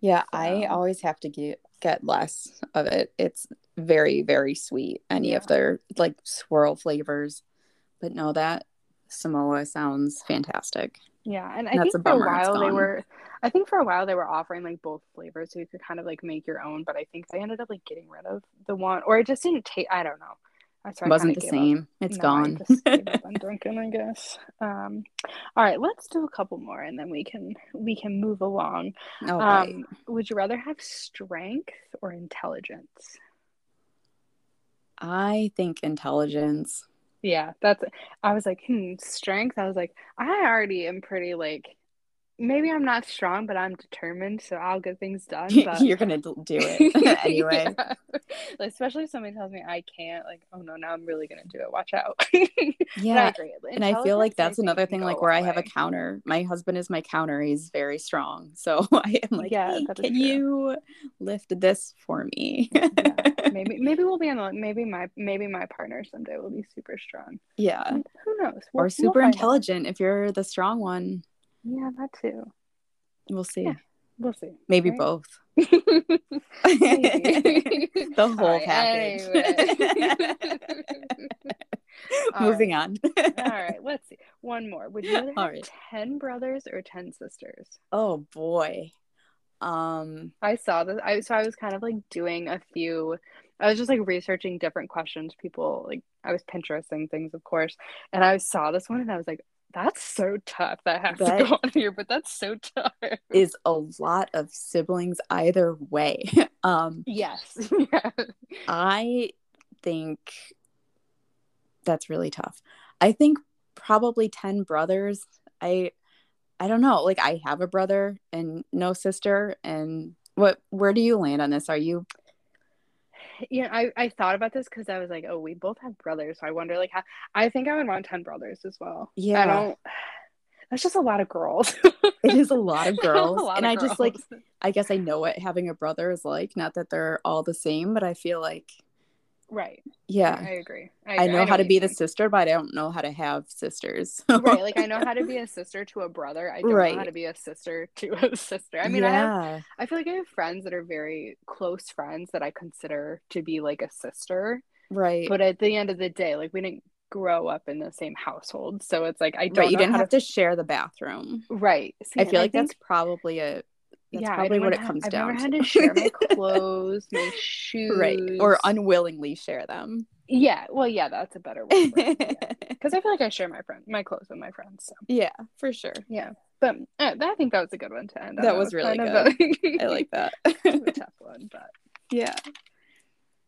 Speaker 2: yeah, I always have to get get less of it. It's very very sweet. Any of
Speaker 1: Yeah.
Speaker 2: their like swirl flavors, but no, that Samoa sounds fantastic.
Speaker 1: Yeah, and I
Speaker 2: That's
Speaker 1: think for a while they were I think for a while they were offering like both flavors so you could kind of like make your own, but I think they ended up like getting rid of the one or it just didn't taste I don't know. So I
Speaker 2: Wasn't the
Speaker 1: gave up.
Speaker 2: same. It's
Speaker 1: No,
Speaker 2: gone.
Speaker 1: just gave up on Dunkin', I guess. Um all right, let's do a couple more and then we can we can move along.
Speaker 2: All right.
Speaker 1: Um would you rather have strength or intelligence?
Speaker 2: I think intelligence.
Speaker 1: Yeah, that's I was like, hmm, strength. I was like, I already am pretty like maybe I'm not strong, but I'm determined, so I'll get things done. But
Speaker 2: You're gonna do it anyway.
Speaker 1: Yeah. Especially if somebody tells me I can't, like, oh no, now I'm really gonna do it. Watch out. I
Speaker 2: Yeah, and I feel like that's another thing like where I have a counter. My husband is my counter. He's very strong. So I am like,
Speaker 1: Yeah,
Speaker 2: "Hey, can you lift this for me?
Speaker 1: Yeah, maybe maybe we'll be on the maybe my maybe my partner someday will be super strong.
Speaker 2: yeah.
Speaker 1: Who knows? We'll-
Speaker 2: Or
Speaker 1: we'll
Speaker 2: super
Speaker 1: out.
Speaker 2: intelligent if you're the strong one.
Speaker 1: Yeah, that too.
Speaker 2: We'll see.
Speaker 1: Yeah, We'll see.
Speaker 2: Maybe
Speaker 1: right?
Speaker 2: both.
Speaker 1: Maybe.
Speaker 2: the whole
Speaker 1: right,
Speaker 2: package.
Speaker 1: anyway.
Speaker 2: Moving on.
Speaker 1: All right, let's see. One more. Would you rather
Speaker 2: All
Speaker 1: have
Speaker 2: right.
Speaker 1: 10 brothers or 10 sisters?
Speaker 2: Oh boy. Um
Speaker 1: I saw this. I so I was kind of like doing a few I was just like researching different questions people like I was Pinteresting things, of course, and I saw this one and I was like, that's so tough. That has
Speaker 2: That-
Speaker 1: to go on here, but that's so tough.
Speaker 2: is a lot of siblings either way. Um
Speaker 1: Yes. yeah.
Speaker 2: I think that's really tough. I think probably 10 brothers. I I don't know. Like I have a brother and no sister and what where do you land on this? Are you
Speaker 1: Yeah, I, I thought about this because I was like, oh, we both have brothers, so I wonder like how I think I would want 10 brothers as well.
Speaker 2: Yeah.
Speaker 1: I don't that's just a lot of girls.
Speaker 2: it is a lot of girls
Speaker 1: lot
Speaker 2: and
Speaker 1: of
Speaker 2: I just like. I guess I know what having a brother is like. Not that they're all the same, but I feel like
Speaker 1: right.
Speaker 2: yeah.
Speaker 1: I agree. I,
Speaker 2: I
Speaker 1: agree.
Speaker 2: know how to be the sister, but I don't know how to have sisters.
Speaker 1: right like i know how to be a sister to a brother i don't know how to be a sister to a sister i mean i have i feel like i have friends that are very close friends that i consider to be like a sister
Speaker 2: right.
Speaker 1: but at the end of the day like we didn't grow up in the same household so it's like i don't
Speaker 2: right. You didn't have to share the bathroom.
Speaker 1: right See,
Speaker 2: I feel like
Speaker 1: think-
Speaker 2: that's probably a that's
Speaker 1: yeah,
Speaker 2: probably what it comes
Speaker 1: I've
Speaker 2: down
Speaker 1: never
Speaker 2: to.
Speaker 1: had to share my clothes my shoes
Speaker 2: right. Or unwillingly share them.
Speaker 1: yeah well yeah that's a better word because i feel like i share my friend my clothes with my friends so
Speaker 2: yeah, for sure.
Speaker 1: Yeah, but uh, I think that was a good one to end. on.
Speaker 2: That was really
Speaker 1: of a-
Speaker 2: I like that.
Speaker 1: a tough one, but
Speaker 2: yeah.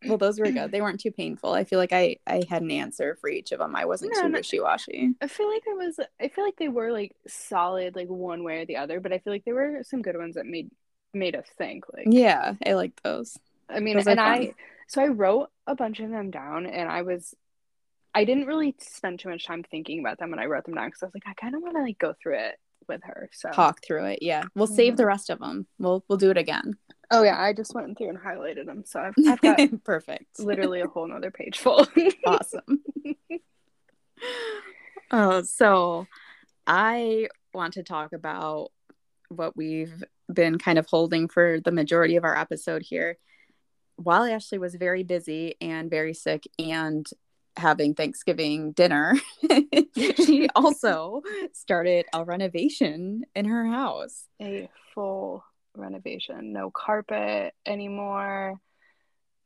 Speaker 2: Well, those were good. They weren't too painful. I feel like I I had an answer for each of them. I wasn't
Speaker 1: No,
Speaker 2: too
Speaker 1: no.
Speaker 2: wishy washy.
Speaker 1: I feel like there was. I feel like they were like solid, like one way or the other. But I feel like there were some good ones that made made us think. Like,
Speaker 2: yeah, I like those.
Speaker 1: I mean,
Speaker 2: Those
Speaker 1: and. I so I wrote a bunch of them down, and I was I didn't really spend too much time thinking about them when I wrote them down because I was like, I kind of want to like go through it with her. So
Speaker 2: Talk through it. Yeah, we'll save the mm-hmm. rest of them. We'll we'll do it again.
Speaker 1: Oh yeah, I just went through and highlighted them, so I've, I've got
Speaker 2: Perfect.
Speaker 1: literally a whole nother page full.
Speaker 2: awesome. Oh, so I want to talk about what we've been kind of holding for the majority of our episode here. While Ashley was very busy and very sick and having Thanksgiving dinner, she also started a renovation in her house.
Speaker 1: a full renovation. No carpet anymore.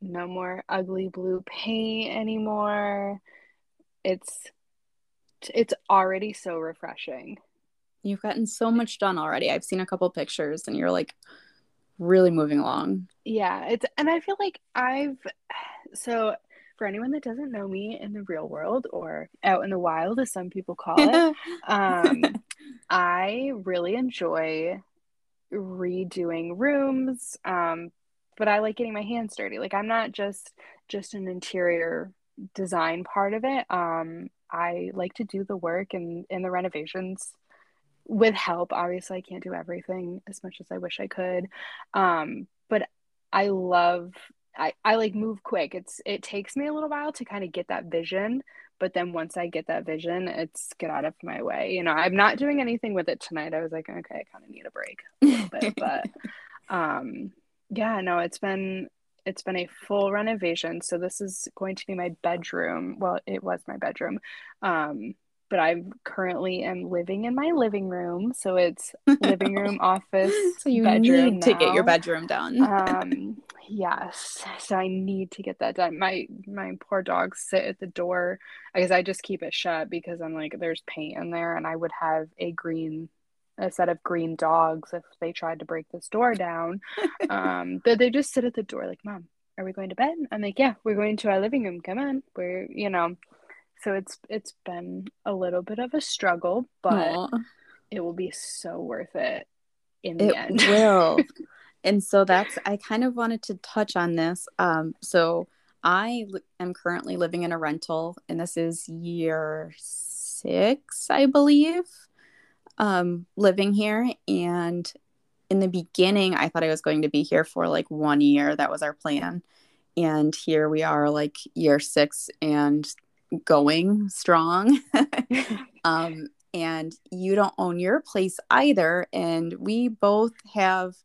Speaker 1: No more ugly blue paint anymore. It's it's already so refreshing.
Speaker 2: You've gotten so much done already. I've seen a couple pictures and you're like really moving along.
Speaker 1: Yeah, it's and I feel like I've so for anyone that doesn't know me in the real world or out in the wild as some people call it, um I really enjoy redoing rooms um but I like getting my hands dirty. Like I'm not just just an interior design part of it. Um I like to do the work and in the renovations with help. Obviously, I can't do everything as much as I wish I could. Um but I love I, I like move quick. It's it takes me a little while to kind of get that vision, but then once I get that vision, it's get out of my way. You know, I'm not doing anything with it tonight. I was like, okay, I kind of need a break a little bit, but um yeah, no, it's been it's been a full renovation. So this is going to be my bedroom. Well, it was my bedroom. Um but I currently am living in my living room, so it's living room, office,
Speaker 2: so you
Speaker 1: bedroom
Speaker 2: need to get your bedroom done.
Speaker 1: um yes so i need to get that done. My my poor dogs sit at the door. Because i just keep it shut because i'm like there's paint in there and i would have a green a set of green dogs if they tried to break this door down. Um but they just sit at the door like mom are we going to bed? I'm like yeah we're going to our living room. Come on. We're you know so it's it's been a little bit of a struggle but
Speaker 2: Aw.
Speaker 1: it will be so worth it in the end.
Speaker 2: It
Speaker 1: end
Speaker 2: will. and so that's I kind of wanted to touch on this. Um, so I li- am currently living in a rental, and this is year six, I believe, um, living here. And in the beginning, I thought I was going to be here for like one year. That was our plan. And here we are, like year six and going strong. um, and you don't own your place either. And we both have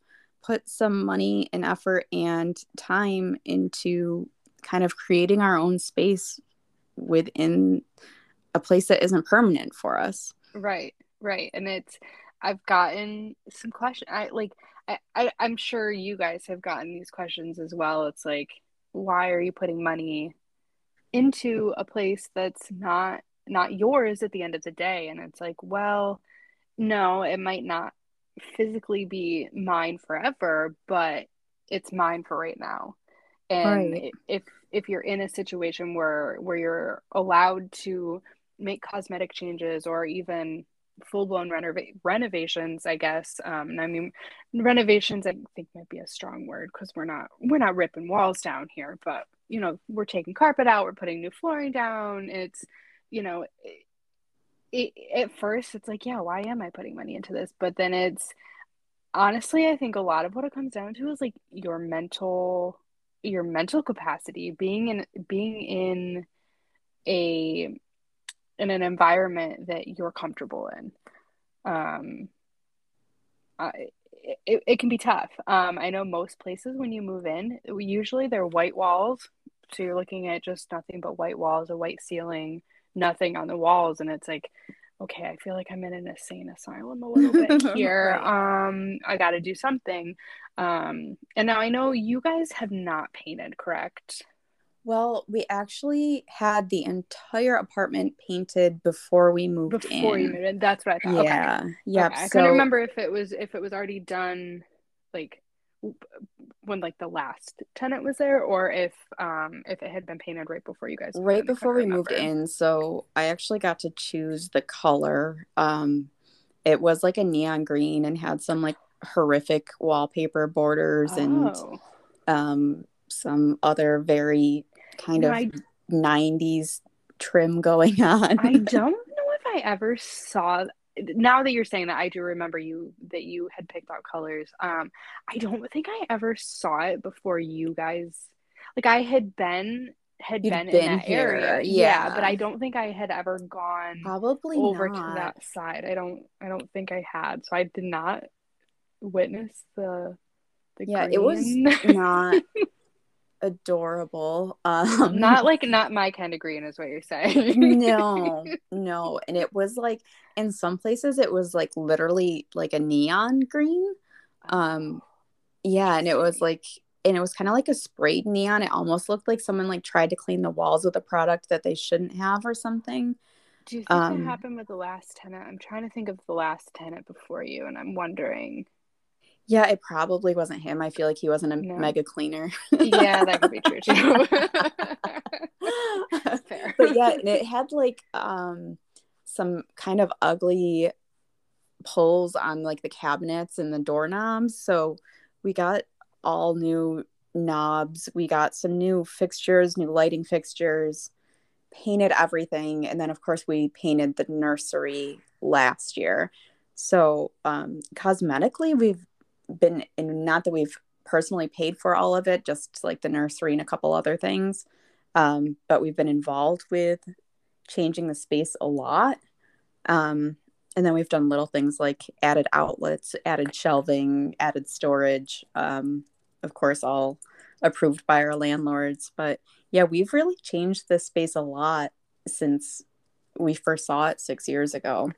Speaker 2: put some money and effort and time into kind of creating our own space within a place that isn't permanent for us.
Speaker 1: Right, right. And it's I've gotten some question I like I, I I'm sure you guys have gotten these questions as well. It's like, why are you putting money into a place that's not not yours at the end of the day? And it's like, well, no, it might not physically be mine forever, but it's mine for right now. And
Speaker 2: Right.
Speaker 1: if if you're in a situation where where you're allowed to make cosmetic changes or even full-blown renova- renovations, I guess. Um, and I mean, renovations I think might be a strong word because we're not we're not ripping walls down here, but you know, we're taking carpet out, we're putting new flooring down. It's you know, it, at first it's like, yeah, why am I putting money into this? But then it's honestly, I think a lot of what it comes down to is like your mental your mental capacity, being in being in a in an environment that you're comfortable in. Um, I, it, it can be tough. Um, I know most places when you move in, usually they're white walls. So you're looking at just nothing but white walls, a white ceiling, nothing on the walls. And it's like, okay, I feel like I'm in an insane asylum a little bit here. Um, I got to do something. Um, and now I know you guys have not painted, correct?
Speaker 2: Well, we actually had the entire apartment painted before we moved
Speaker 1: Before
Speaker 2: in.
Speaker 1: you moved in, that's what I thought. Okay.
Speaker 2: Yeah. Yep.
Speaker 1: Okay, I couldn't remember if it was if it was already done, like when like the last tenant was there, or if um if it had been painted right before you guys
Speaker 2: right before we moved in, so I actually got to choose the color. Um it was like a neon green and had some like horrific wallpaper borders and
Speaker 1: Oh.
Speaker 2: um, some other very kind
Speaker 1: No,
Speaker 2: of
Speaker 1: I
Speaker 2: 90s trim going on.
Speaker 1: I don't know if I ever saw now that you're saying that I do remember you that you had picked out colors. Um I don't think I ever saw it before you guys like I had been had
Speaker 2: You'd
Speaker 1: been,
Speaker 2: been
Speaker 1: in that
Speaker 2: here,
Speaker 1: area.
Speaker 2: yeah.
Speaker 1: but I don't think I had ever gone
Speaker 2: Probably
Speaker 1: over
Speaker 2: not.
Speaker 1: to that side. I don't I don't think I had. So I did not witness the the
Speaker 2: Yeah, it was not adorable. Um,
Speaker 1: not like not my kind of green is what you're saying.
Speaker 2: no, no. And it was like in some places it was like literally like a neon green. Um yeah, and it was like and it was kind of like a sprayed neon. It almost looked like someone like tried to clean the walls with a product that they shouldn't have or something.
Speaker 1: Do you think
Speaker 2: Um,
Speaker 1: that happened with the last tenant? I'm trying to think of the last tenant before you, and I'm wondering.
Speaker 2: Yeah, it probably wasn't him. I feel like he wasn't a
Speaker 1: No.
Speaker 2: mega cleaner.
Speaker 1: Yeah, that could be true too. Fair.
Speaker 2: but yeah, it had like um some kind of ugly pulls on like the cabinets and the doorknobs. So we got all new knobs. We got some new fixtures, new lighting fixtures, painted everything, and then of course we painted the nursery last year. So um cosmetically we've been and not that we've personally paid for all of it, just like the nursery and a couple other things. Um, but we've been involved with changing the space a lot. Um, and then we've done little things like added outlets, added shelving, added storage. Um, of course, all approved by our landlords. But yeah, we've really changed the space a lot since we first saw it six years ago.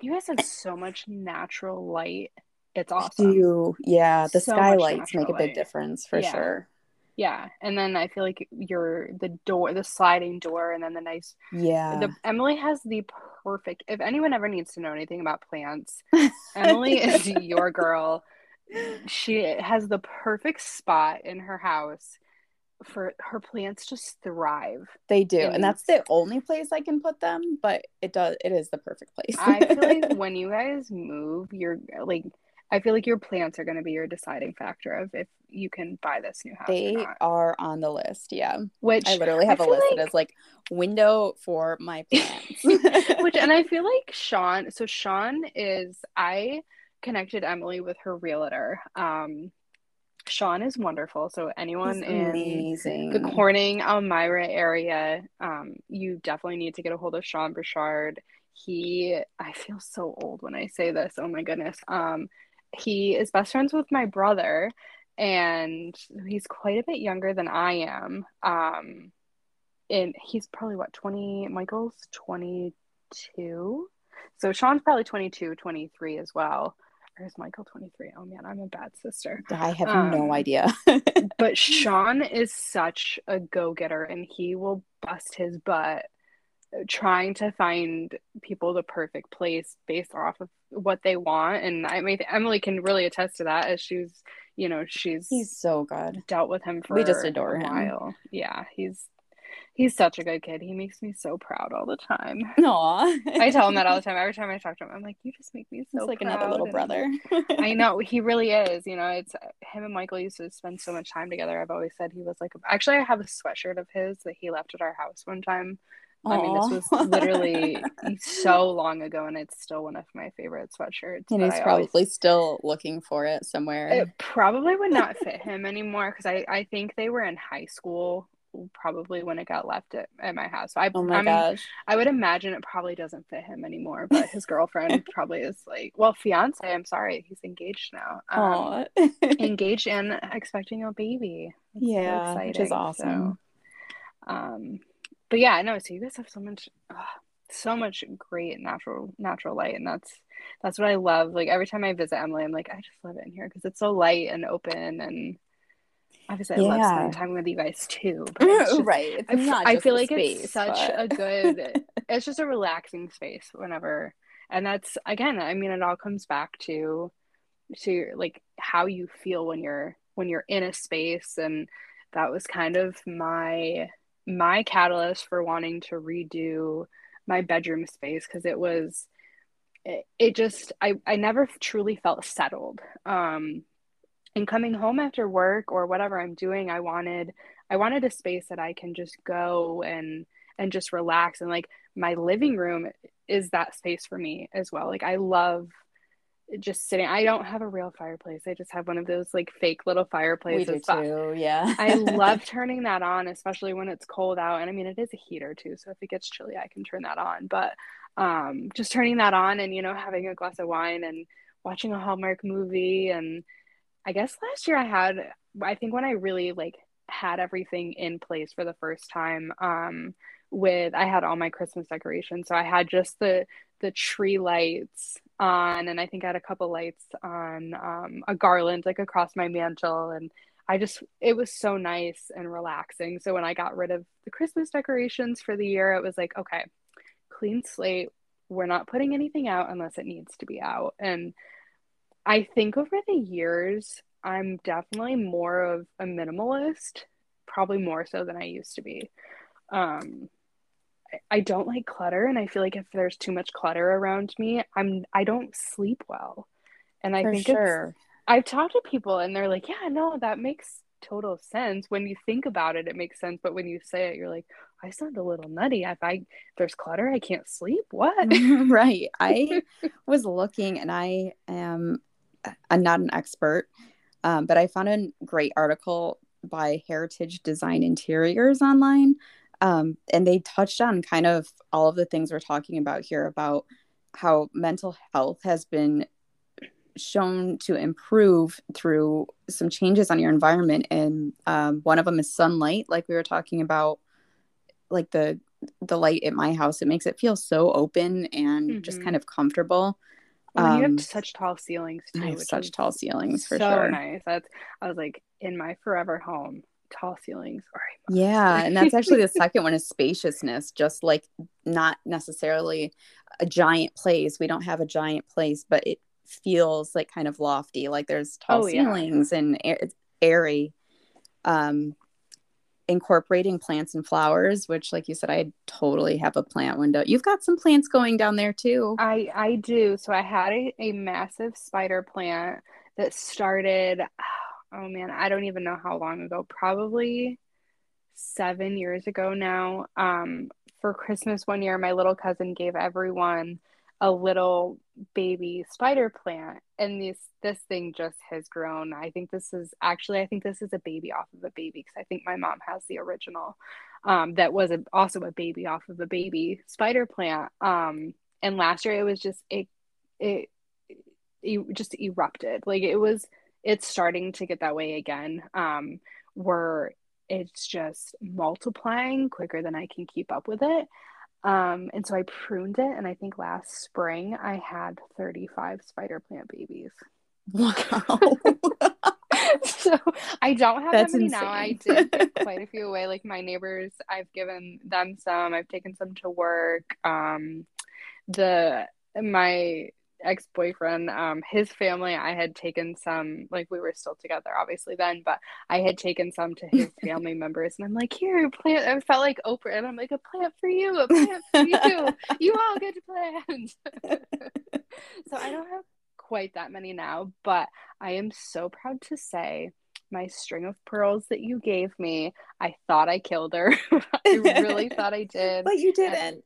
Speaker 1: You guys have so much natural light. It's awesome.
Speaker 2: Do yeah, the
Speaker 1: So
Speaker 2: skylights make a big
Speaker 1: light.
Speaker 2: difference for
Speaker 1: Yeah.
Speaker 2: sure.
Speaker 1: Yeah, and then I feel like your the door, the sliding door, and then the nice.
Speaker 2: Yeah.
Speaker 1: The Emily has the perfect. If anyone ever needs to know anything about plants, Emily is your girl. She has the perfect spot in her house for her plants just thrive.
Speaker 2: They do,
Speaker 1: in
Speaker 2: and that's the only place I can put them. But it does. It is the perfect place.
Speaker 1: I feel like when you guys move, you're like, I feel like your plants are going to be your deciding factor of if you can buy this new house
Speaker 2: they are on the list. Yeah,
Speaker 1: Which
Speaker 2: I literally have
Speaker 1: I
Speaker 2: a list
Speaker 1: like-
Speaker 2: that is like window for my plants.
Speaker 1: which and I feel like Sean so Sean is I connected Emily with her realtor. Um Sean is wonderful. So anyone in
Speaker 2: amazing.
Speaker 1: the Corning Elmira area, um, you definitely need to get a hold of Sean Burchard. He I feel so old when I say this. Oh my goodness. Um he is best friends with my brother and he's quite a bit younger than I am. Um and he's probably what 20 Michael's 22. So Sean's probably 22, 23 as well. Or is Michael 23? Oh man, I'm a bad sister.
Speaker 2: I have
Speaker 1: Um,
Speaker 2: no idea.
Speaker 1: But Sean is such a go-getter and he will bust his butt trying to find people the perfect place based off of what they want. And I mean Emily can really attest to that as she's, you know, she's
Speaker 2: He's so good.
Speaker 1: dealt with him for
Speaker 2: We just adore
Speaker 1: a
Speaker 2: him.
Speaker 1: while. Yeah, he's he's such a good kid. He makes me so proud all the time.
Speaker 2: Aw.
Speaker 1: I tell him that all the time. Every time I talk to him, I'm like, "You just make me so
Speaker 2: He's like
Speaker 1: proud."
Speaker 2: another little brother.
Speaker 1: I know he really is. You know, it's him and Michael used to spend so much time together. I've always said he was like. Actually, I have a sweatshirt of his that he left at our house one time. I mean, this was literally so long ago, and it's still one of my favorite sweatshirts.
Speaker 2: and he's
Speaker 1: I
Speaker 2: probably
Speaker 1: always-
Speaker 2: still looking for it somewhere.
Speaker 1: it probably would not fit him anymore because I, I think they were in high school probably when it got left at, at my house. So I,
Speaker 2: oh my gosh.
Speaker 1: I would imagine it probably doesn't fit him anymore, but his girlfriend probably is like, well, fiance, I'm sorry, he's engaged now. Um, engaged and expecting a baby. So
Speaker 2: yeah, which is awesome.
Speaker 1: So, um, but yeah, no. So you guys have so much, ugh, so much great natural natural light, and that's that's what I love. Like every time I visit Emily, I'm like, I just love it in here because it's so light and open, and obviously I love spending time with you guys too. But mm, it's just,
Speaker 2: right. It's
Speaker 1: I,
Speaker 2: not
Speaker 1: I
Speaker 2: just
Speaker 1: feel like
Speaker 2: space,
Speaker 1: it's such
Speaker 2: but-
Speaker 1: a good it's just a relaxing space whenever and that's again i mean it all comes back to to like how you feel when you're when you're in a space and that was kind of my my catalyst for wanting to redo my bedroom space because it was it, it just I I never truly felt settled. Um, and coming home after work or whatever I'm doing, I wanted I wanted a space that I can just go and and just relax and like my living room is that space for me as well. Like I love just sitting. I don't have a real fireplace. I just have one of those like fake little fireplaces.
Speaker 2: We do too. Yeah.
Speaker 1: I love turning that on, especially when it's cold out. And I mean, it is a heater too, so if it gets chilly, I can turn that on. But um, just turning that on and you know having a glass of wine and watching a Hallmark movie. And I guess last year I had, I think when I really like had everything in place for the first time. Um, with I had all my Christmas decorations, so I had just the the tree lights on and i think i had a couple lights on um, a garland like across my mantle. And i just it was so nice and relaxing. So when i got rid of the christmas decorations for the year it was like okay clean slate. We're not putting anything out unless it needs to be out. And i think over the years i'm definitely more of a minimalist probably more so than i used to be. Um I don't like clutter and I feel like if there's too much clutter around me, I'm I don't sleep well. And I
Speaker 2: For
Speaker 1: think
Speaker 2: sure.
Speaker 1: I've talked to people and they're like, "Yeah, no, that makes total sense. When you think about it, it makes sense, but when you say it, you're like, I sound a little nutty. If I if there's clutter, I can't sleep. What?"
Speaker 2: right. I was looking and I am I'm not an expert, um, but I found a great article by Heritage Design Interiors online um, and they touched on kind of all of the things we're talking about here about how mental health has been shown to improve through some changes on your environment and um, one of them is sunlight like we were talking about like the the light at my house it makes it feel so open and mm-hmm. just kind of comfortable
Speaker 1: well, um, you have um, such tall ceilings too.
Speaker 2: I have such tall ceilings for
Speaker 1: so
Speaker 2: sure.
Speaker 1: nice. That's I was like in my forever home tall ceilings.
Speaker 2: Yeah, and that's actually the second one is spaciousness, just like not necessarily a giant place. We don't have a giant place, but it feels like kind of lofty. Like there's tall oh, ceilings yeah. and it's airy. Um, incorporating plants and flowers, which, like you said, I totally have a plant window. You've got some plants going down there too.
Speaker 1: I I do. So I had a, a massive spider plant that started oh man, I don't even know how long ago, probably seven years ago now. Um, for Christmas one year, my little cousin gave everyone a little baby spider plant and this this thing just has grown. I think this is actually i think this is a baby off of a baby because i think my mom has the original um, that was a, also a baby off of a baby spider plant. Um, and last year it was just it, it it just erupted. Like it was it's starting to get that way again um, where it's just multiplying quicker than I can keep up with it. Um, and so I pruned it, and I think last spring I had 35 spider plant babies.
Speaker 2: Wow.
Speaker 1: so I don't have That's that many insane. now. I did give quite a few away. Like my neighbors, I've given them some. I've taken some to work. Um, the my ex-boyfriend um his family i had taken some like we were still together obviously then but i had taken some to his family members and i'm like here plant i felt like oprah and i'm like a plant for you a plant for you you all get plants so i don't have quite that many now but i am so proud to say my string of pearls that you gave me. I thought I killed her. I really thought I did.
Speaker 2: But you didn't.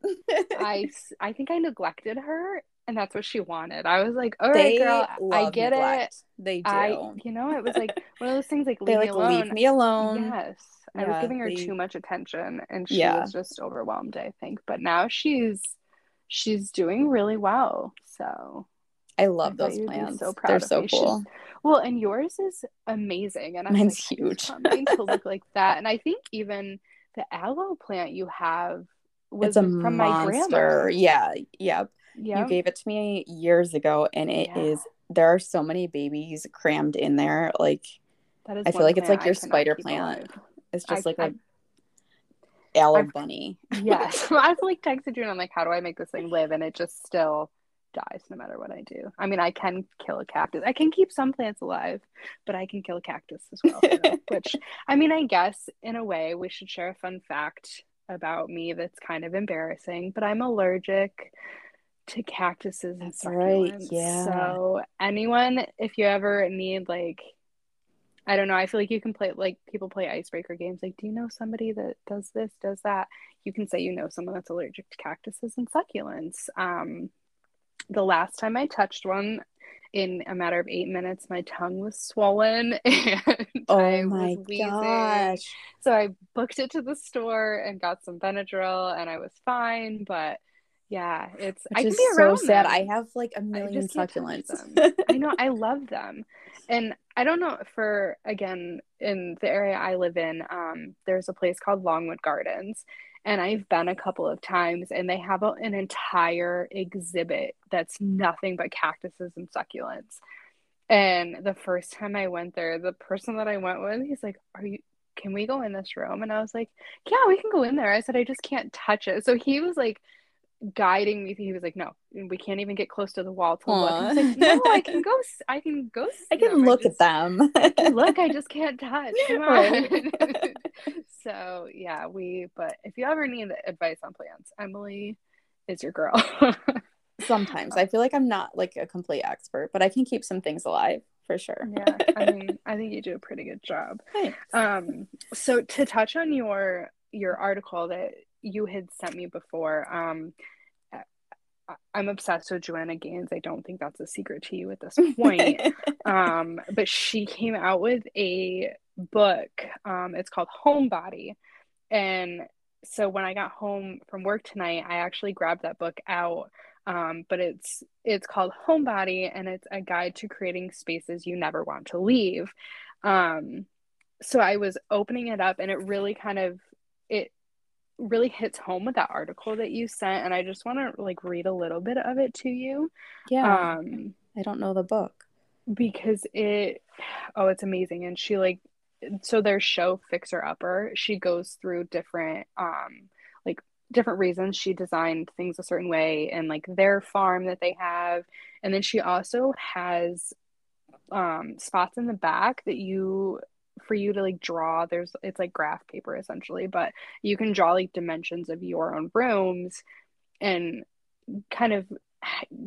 Speaker 1: I I think I neglected her and that's what she wanted. I was like, "All right, they girl, I get neglect. it."
Speaker 2: They do.
Speaker 1: I, you know, it was like one of those things like, leave, like, me, alone.
Speaker 2: leave me alone.
Speaker 1: Yes, yeah, I was giving her too much attention, and she yeah. was just overwhelmed. I think, but now she's she's doing really well. So
Speaker 2: I love I those plants. So proud They're so me. cool.
Speaker 1: She's, well, and yours is amazing, and
Speaker 2: I'm mine's like, huge.
Speaker 1: Something to look like that, and I think even the aloe plant you have was
Speaker 2: it's a
Speaker 1: from
Speaker 2: monster.
Speaker 1: my grandma.
Speaker 2: Yeah, yeah. Yep. You gave it to me years ago, and it yeah. is there are so many babies crammed in there. Like, I feel like it's like your spider plant. Alive. It's just I, like I, a aloe bunny.
Speaker 1: yes, I've like texted you, and I'm like, how do I make this thing live? And it just still dies no matter what I do. I mean, I can kill a cactus. I can keep some plants alive, but I can kill a cactus as well. Which, I mean, I guess in a way, we should share a fun fact about me that's kind of embarrassing, but I'm allergic to cactuses and
Speaker 2: That's right, yeah.
Speaker 1: So anyone, if you ever need like, I don't know, I feel like you can play like people play icebreaker games. Like, do you know somebody that does this, does that? You can say you know someone that's allergic to cactuses and succulents. Um, the last time I touched one, in a matter of eight minutes, my tongue was swollen and
Speaker 2: Oh
Speaker 1: I
Speaker 2: my
Speaker 1: was wheezing.
Speaker 2: gosh.
Speaker 1: So I booked it to the store and got some Benadryl, and I was fine. But yeah, it's I
Speaker 2: Which
Speaker 1: can
Speaker 2: is
Speaker 1: be
Speaker 2: so sad.
Speaker 1: them.
Speaker 2: I have like a million
Speaker 1: just can't touch
Speaker 2: succulents.
Speaker 1: I know I love them, and I don't know for again in the area I live in. Um, there's a place called Longwood Gardens, and I've been a couple of times, and they have a, an entire exhibit that's nothing but cactuses and succulents. And the first time I went there, the person that I went with, he's like, "Are you?" Can we go in this room? And I was like, Yeah, we can go in there. I said, I just can't touch it. So he was like, guiding me. He was like, "No, we can't even get close to the wall to look." I like, "No, I can go. I can go.
Speaker 2: I can
Speaker 1: them.
Speaker 2: look
Speaker 1: just,
Speaker 2: at them.
Speaker 1: I can look. I just can't touch. Come on." So yeah, we. But if you ever need advice on plants, Emily is your girl.
Speaker 2: Sometimes I feel like I'm not like a complete expert, but I can keep some things alive for sure.
Speaker 1: yeah, I mean, I think you do a pretty good job.
Speaker 2: Thanks.
Speaker 1: Um, so to touch on your your article that you had sent me before, um, I'm obsessed with Joanna Gaines. I don't think that's a secret to you at this point. um, but she came out with a book. Um, it's called Homebody, and so when I got home from work tonight, I actually grabbed that book out. Um, but it's it's called Homebody, and it's a guide to creating spaces you never want to leave. Um, so I was opening it up, and it really kind of it really hits home with that article that you sent, and I just want to like read a little bit of it to you.
Speaker 2: yeah,
Speaker 1: Um,
Speaker 2: I don't know the book.
Speaker 1: because it oh it's amazing and she like so their show fixer upper she goes through different um like different reasons she designed things a certain way and like their farm that they have and then she also has um spots in the back that you for you to like draw there's it's like graph paper essentially but you can draw like dimensions of your own rooms and kind of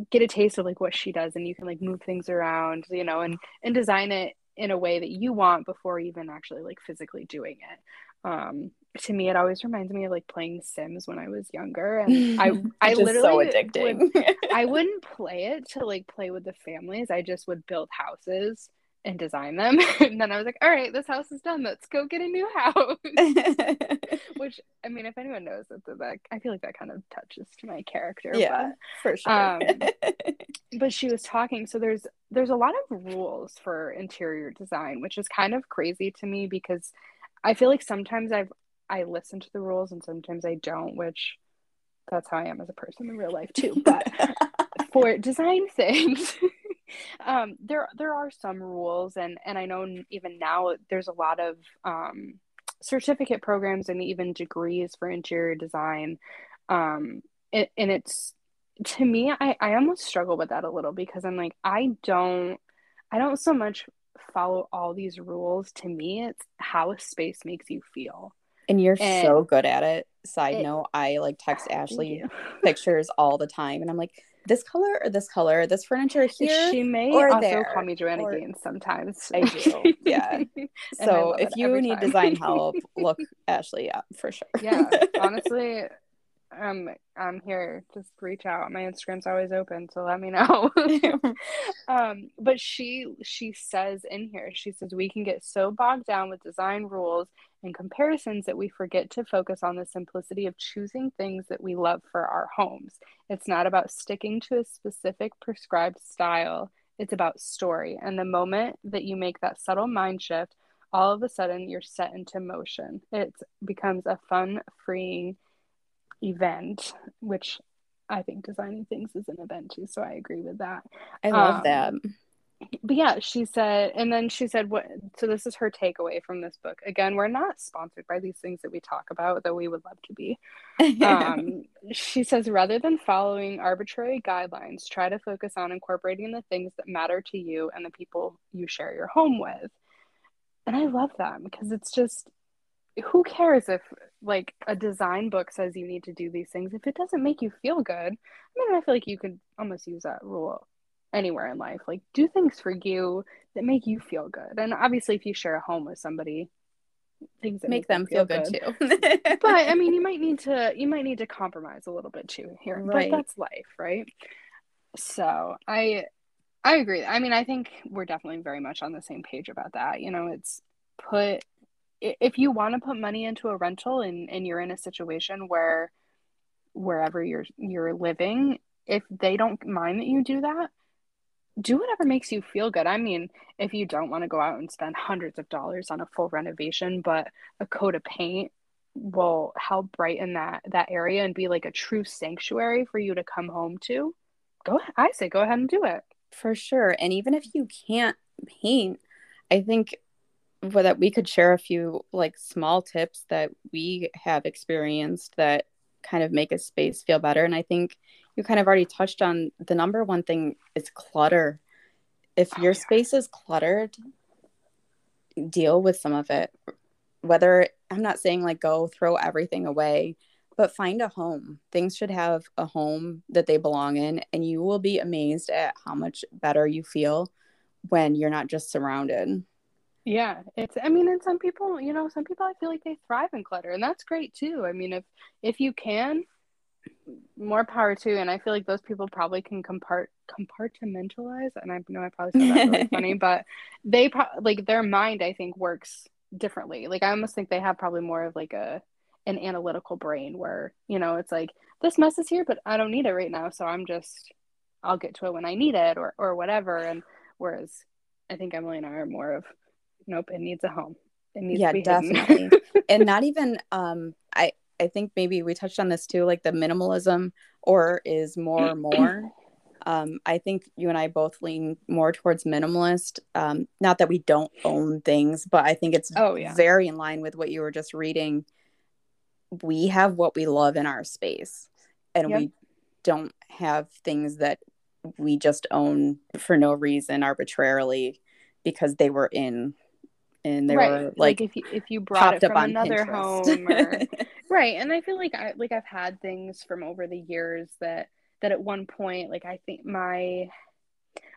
Speaker 1: get a taste of like what she does and you can like move things around you know and and design it in a way that you want before even actually like physically doing it um to me it always reminds me of like playing sims when i was younger and i i literally
Speaker 2: so
Speaker 1: would-
Speaker 2: addicting.
Speaker 1: i wouldn't play it to like play with the families i just would build houses and design them. And then i was like all right this house is done. Let's go get a new house. Which i mean if anyone knows that that i feel like that kind of touches to my character
Speaker 2: yeah, for sure.
Speaker 1: um, but she was talking so there's there's a lot of rules for interior design which is kind of crazy to me because i feel like sometimes i've i listen to the rules and sometimes i don't which that's how i am as a person in real life too but for design things um there there are some rules and and i know even now there's a lot of um certificate programs and even degrees for interior design. Um and, and it's to me I, I almost struggle with that a little because i'm like i don't i don't so much follow all these rules. To me it's how a space makes you feel.
Speaker 2: And you're
Speaker 1: and-
Speaker 2: so good at it. Side
Speaker 1: It-
Speaker 2: note, I like text Ashley pictures all the time, and I'm like, this color or this color, this furniture here.
Speaker 1: she may
Speaker 2: or
Speaker 1: also
Speaker 2: there,
Speaker 1: call me joanna
Speaker 2: or-
Speaker 1: gaines sometimes
Speaker 2: I do, yeah. So if you need
Speaker 1: time.
Speaker 2: design help, look Ashley up for sure.
Speaker 1: yeah honestly um i'm here. Just reach out. My instagram's always open so let me know. Um but she she says in here she says we can get so bogged down with design rules and comparisons that we forget to focus on the simplicity of choosing things that we love for our homes. It's not about sticking to a specific prescribed style. It's about story. And the moment that you make that subtle mind shift all of a sudden you're set into motion. It becomes a fun freeing event which i think designing things is an event too so i agree with that.
Speaker 2: I love
Speaker 1: Um,
Speaker 2: that.
Speaker 1: but yeah she said and then she said what so this is her takeaway from this book. Again we're not sponsored by these things that we talk about though we would love to be. Um, she says rather than following arbitrary guidelines try to focus on incorporating the things that matter to you and the people you share your home with. And i love that because it's just who cares if like a design book says you need to do these things, if it doesn't make you feel good, I mean, I feel like you could almost use that rule anywhere in life. Like, do things for you that make you feel good. And obviously, if you share a home with somebody, things that make, make them feel, feel good, good too. but I mean, you might need to you might need to compromise a little bit too here. Right. But that's life, right? So I I agree. I mean, I think we're definitely very much on the same page about that. You know, it's put if you want to put money into a rental and, and you're in a situation where wherever you're you're living, if they don't mind that you do that, do whatever makes you feel good. I mean, if you don't want to go out and spend hundreds of dollars on a full renovation, but a coat of paint will help brighten that that area and be like a true sanctuary for you to come home to, go. I say go ahead and do it.
Speaker 2: For sure. And even if you can't paint, I think that we could share a few like small tips that we have experienced that kind of make a space feel better. And I think you kind of already touched on the number one thing is clutter. If oh, your yeah. space is cluttered, deal with some of it. Whether I'm not saying like go throw everything away, but find a home. Things should have a home that they belong in, and you will be amazed at how much better you feel when you're not just surrounded.
Speaker 1: Yeah, it's I mean, and some people, you know, some people I feel like they thrive in clutter, and that's great too. I mean, if if you can, more power to. And I feel like those people probably can compart compartmentalize. And I know I probably said that really funny, but they pro- like their mind, I think, works differently. Like I almost think they have probably more of like a an analytical brain where you know it's like this mess is here, but I don't need it right now, so I'm just I'll get to it when I need it or or whatever. And whereas I think Emily and I are more of nope, it needs a home. It needs yeah,
Speaker 2: definitely. and not even um I I think maybe we touched on this too, like the minimalism or is more or more. Um, I think you and I both lean more towards minimalist. Um, not that we don't own things, but I think it's oh, yeah. very in line with what you were just reading. We have what we love in our space, and yep. we don't have things that we just own for no reason arbitrarily because they were in and they right. were like, like,
Speaker 1: if you if you brought it from another home or, right and i feel like i like i've had things from over the years that that at one point like i think my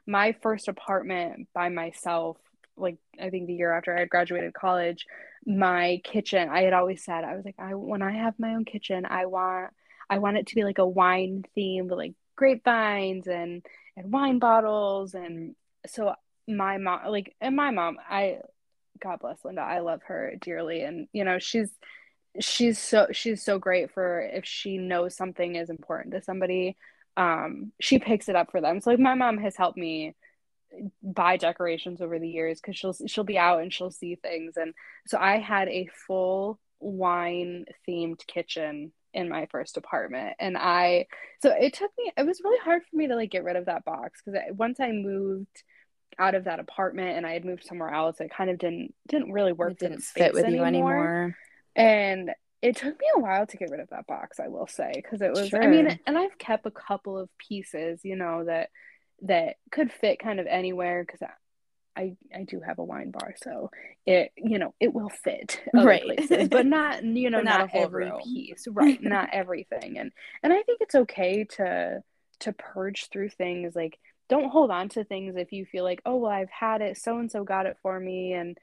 Speaker 1: my first apartment by myself like i think the year after i had graduated college my kitchen i had always said i was like i when i have my own kitchen i want i want it to be like a wine theme with like grapevines and and wine bottles and so my mom like and my mom i God bless Linda. I love her dearly. And, you know, she's, she's so, she's so great for if she knows something is important to somebody, um, she picks it up for them. So like my mom has helped me buy decorations over the years because she'll, she'll be out and she'll see things. And so I had a full wine themed kitchen in my first apartment and i so it took me it was really hard for me to like get rid of that box because once i moved out of that apartment and I had moved somewhere else, it kind of didn't didn't really work. It didn't fit with anymore. you anymore. And it took me a while to get rid of that box, I will say, because it was. Sure. I mean, and I've kept a couple of pieces, you know, that that could fit kind of anywhere because I I do have a wine bar, so it you know it will fit right, places, but not you know not, not every room. piece, right? not everything, and and I think it's okay to to purge through things like don't hold on to things if you feel like oh well i've had it so and so got it for me and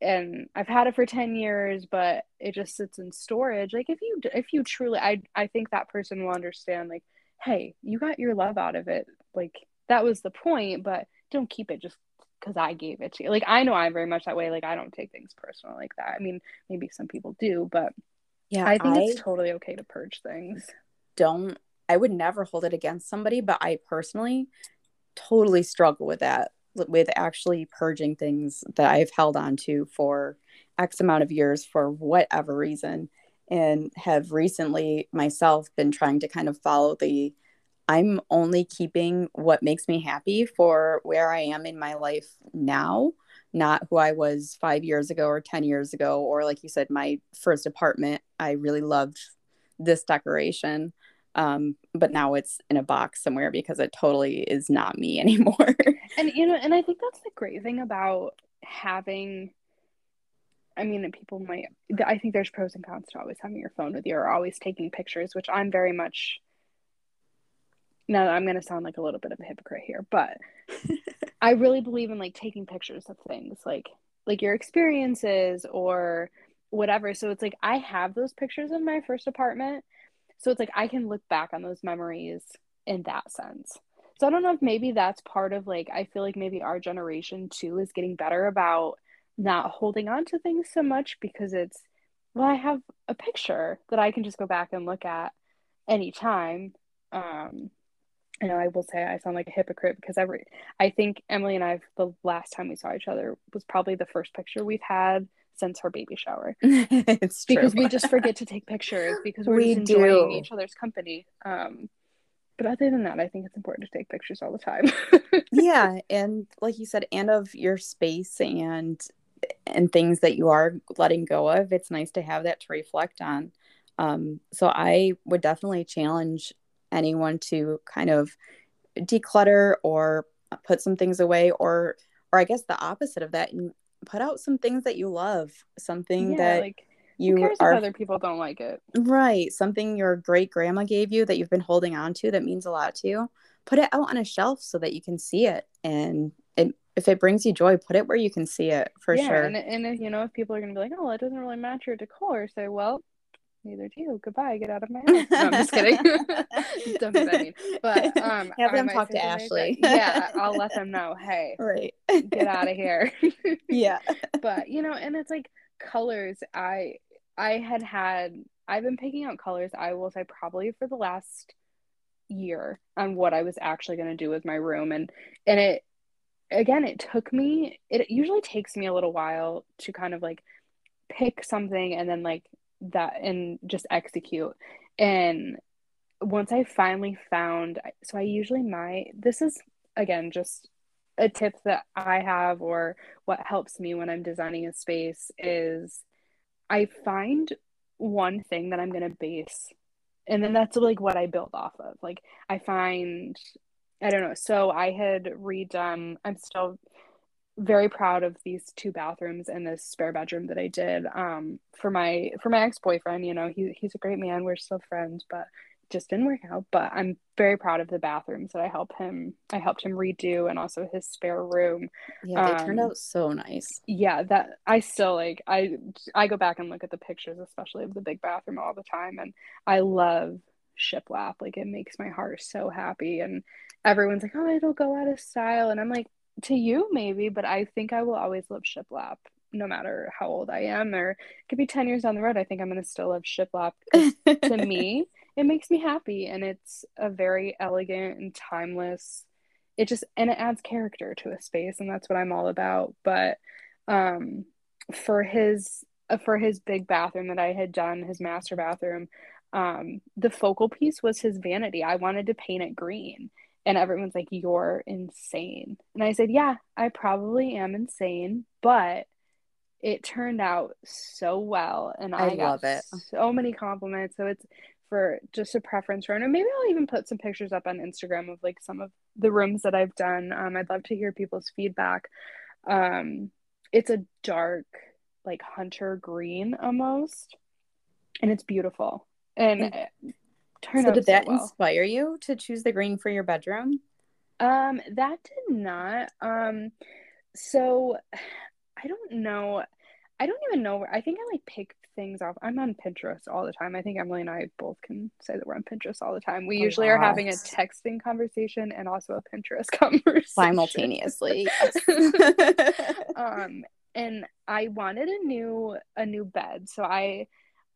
Speaker 1: and i've had it for 10 years but it just sits in storage. Like if you if you truly i i think that person will understand like hey you got your love out of it. Like that was the point but don't keep it just because i gave it to you. Like i know i'm very much that way like i don't take things personal like that. I mean maybe some people do but yeah i think I it's totally okay to purge things.
Speaker 2: don't i would never hold it against somebody but i personally totally struggle with that with actually purging things that I've held on to for X amount of years for whatever reason and have recently myself been trying to kind of follow the I'm only keeping what makes me happy for where I am in my life now, not who I was five years ago or 10 years ago, or like you said, my first apartment. I really loved this decoration. Um, but now it's in a box somewhere because it totally is not me anymore.
Speaker 1: and you know, and I think that's the great thing about having I mean, people might. I think there's pros and cons to always having your phone with you or always taking pictures, which I'm very much. Now I'm going to sound like a little bit of a hypocrite here, but I really believe in like taking pictures of things, like like your experiences or whatever. So it's like I have those pictures of my first apartment, so it's like I can look back on those memories in that sense. So I don't know if maybe that's part of like I feel like maybe our generation too is getting better about not holding on to things so much because it's well I have a picture that I can just go back and look at anytime. Um I know I will say I sound like a hypocrite because every I think Emily and I the last time we saw each other was probably the first picture we've had since her baby shower.
Speaker 2: it's true.
Speaker 1: because we just forget to take pictures because we're
Speaker 2: We
Speaker 1: just enjoying
Speaker 2: do.
Speaker 1: each other's company. Um, but other than that, I think it's important to take pictures all the time.
Speaker 2: yeah and like you said and of your space and and things that you are letting go of it's nice to have that to reflect on um so i would definitely challenge anyone to kind of declutter or put some things away or or i guess the opposite of that and put out some things that you love something
Speaker 1: yeah,
Speaker 2: that
Speaker 1: like
Speaker 2: you
Speaker 1: cares
Speaker 2: are
Speaker 1: if other people don't like it?
Speaker 2: Right. Something your great grandma gave you that you've been holding on to that means a lot to you. Put it out on a shelf so that you can see it. And it, if it brings you joy, put it where you can see it for
Speaker 1: yeah,
Speaker 2: sure.
Speaker 1: and and if, you know if people are gonna be like, oh, it doesn't really match your decor, say, well, neither do you. Goodbye. Get out of my house. No, I'm just kidding. don't be that mean. But um,
Speaker 2: Have them talk to Ashley.
Speaker 1: that. yeah, I'll let them know. Hey,
Speaker 2: right.
Speaker 1: get out of here.
Speaker 2: yeah.
Speaker 1: but you know and it's like colors i i had had i've been picking out colors i will say probably for the last year on what i was actually going to do with my room and and it again it took me it usually takes me a little while to kind of like pick something and then like that and just execute. And once i finally found so i usually my this is again just a tip that i have or what helps me when i'm designing a space is i find one thing that i'm going to base and then that's like what i build off of. Like i find i don't know so i had redone i'm still very proud of these two bathrooms and this spare bedroom that I did um, for my for my ex boyfriend. You know, he he's a great man. We're still friends, but just didn't work out. But I'm very proud of the bathrooms that I helped him. I helped him redo, and also his spare room.
Speaker 2: Yeah. They turned
Speaker 1: Um,
Speaker 2: out so nice.
Speaker 1: Yeah, that I still like. I I go back and look at the pictures, especially of the big bathroom, all the time, and I love shiplap. Like it makes my heart so happy, and everyone's like, "Oh, it'll go out of style," and I'm like to you maybe but i think i will always love shiplap no matter how old i am or it could be 10 years down the road i think i'm going to still love shiplap to me it makes me happy and it's a very elegant and timeless it just and it adds character to a space and that's what i'm all about but um for his uh, for his big bathroom that i had done his master bathroom um the focal piece was his vanity i wanted to paint it green and everyone's like, You're insane. And I said, Yeah, I probably am insane, but it turned out so well. And I,
Speaker 2: I love it.
Speaker 1: so many compliments. So it's for just a preference room. And maybe I'll even put some pictures up on Instagram of like some of the rooms that I've done. Um, I'd love to hear people's feedback. Um, it's a dark, like hunter green almost, and it's beautiful. And Turned
Speaker 2: So
Speaker 1: out
Speaker 2: did
Speaker 1: so
Speaker 2: that
Speaker 1: well.
Speaker 2: inspire you to choose the green for your bedroom?
Speaker 1: Um, that did not. Um, so I don't know. I don't even know where I think I like pick things off. I'm on Pinterest all the time. I think Emily and I both can say that we're on Pinterest all the time. We
Speaker 2: A
Speaker 1: usually are having a texting conversation and also a Pinterest conversation.
Speaker 2: Simultaneously.
Speaker 1: Um, and I wanted a new a new bed. So I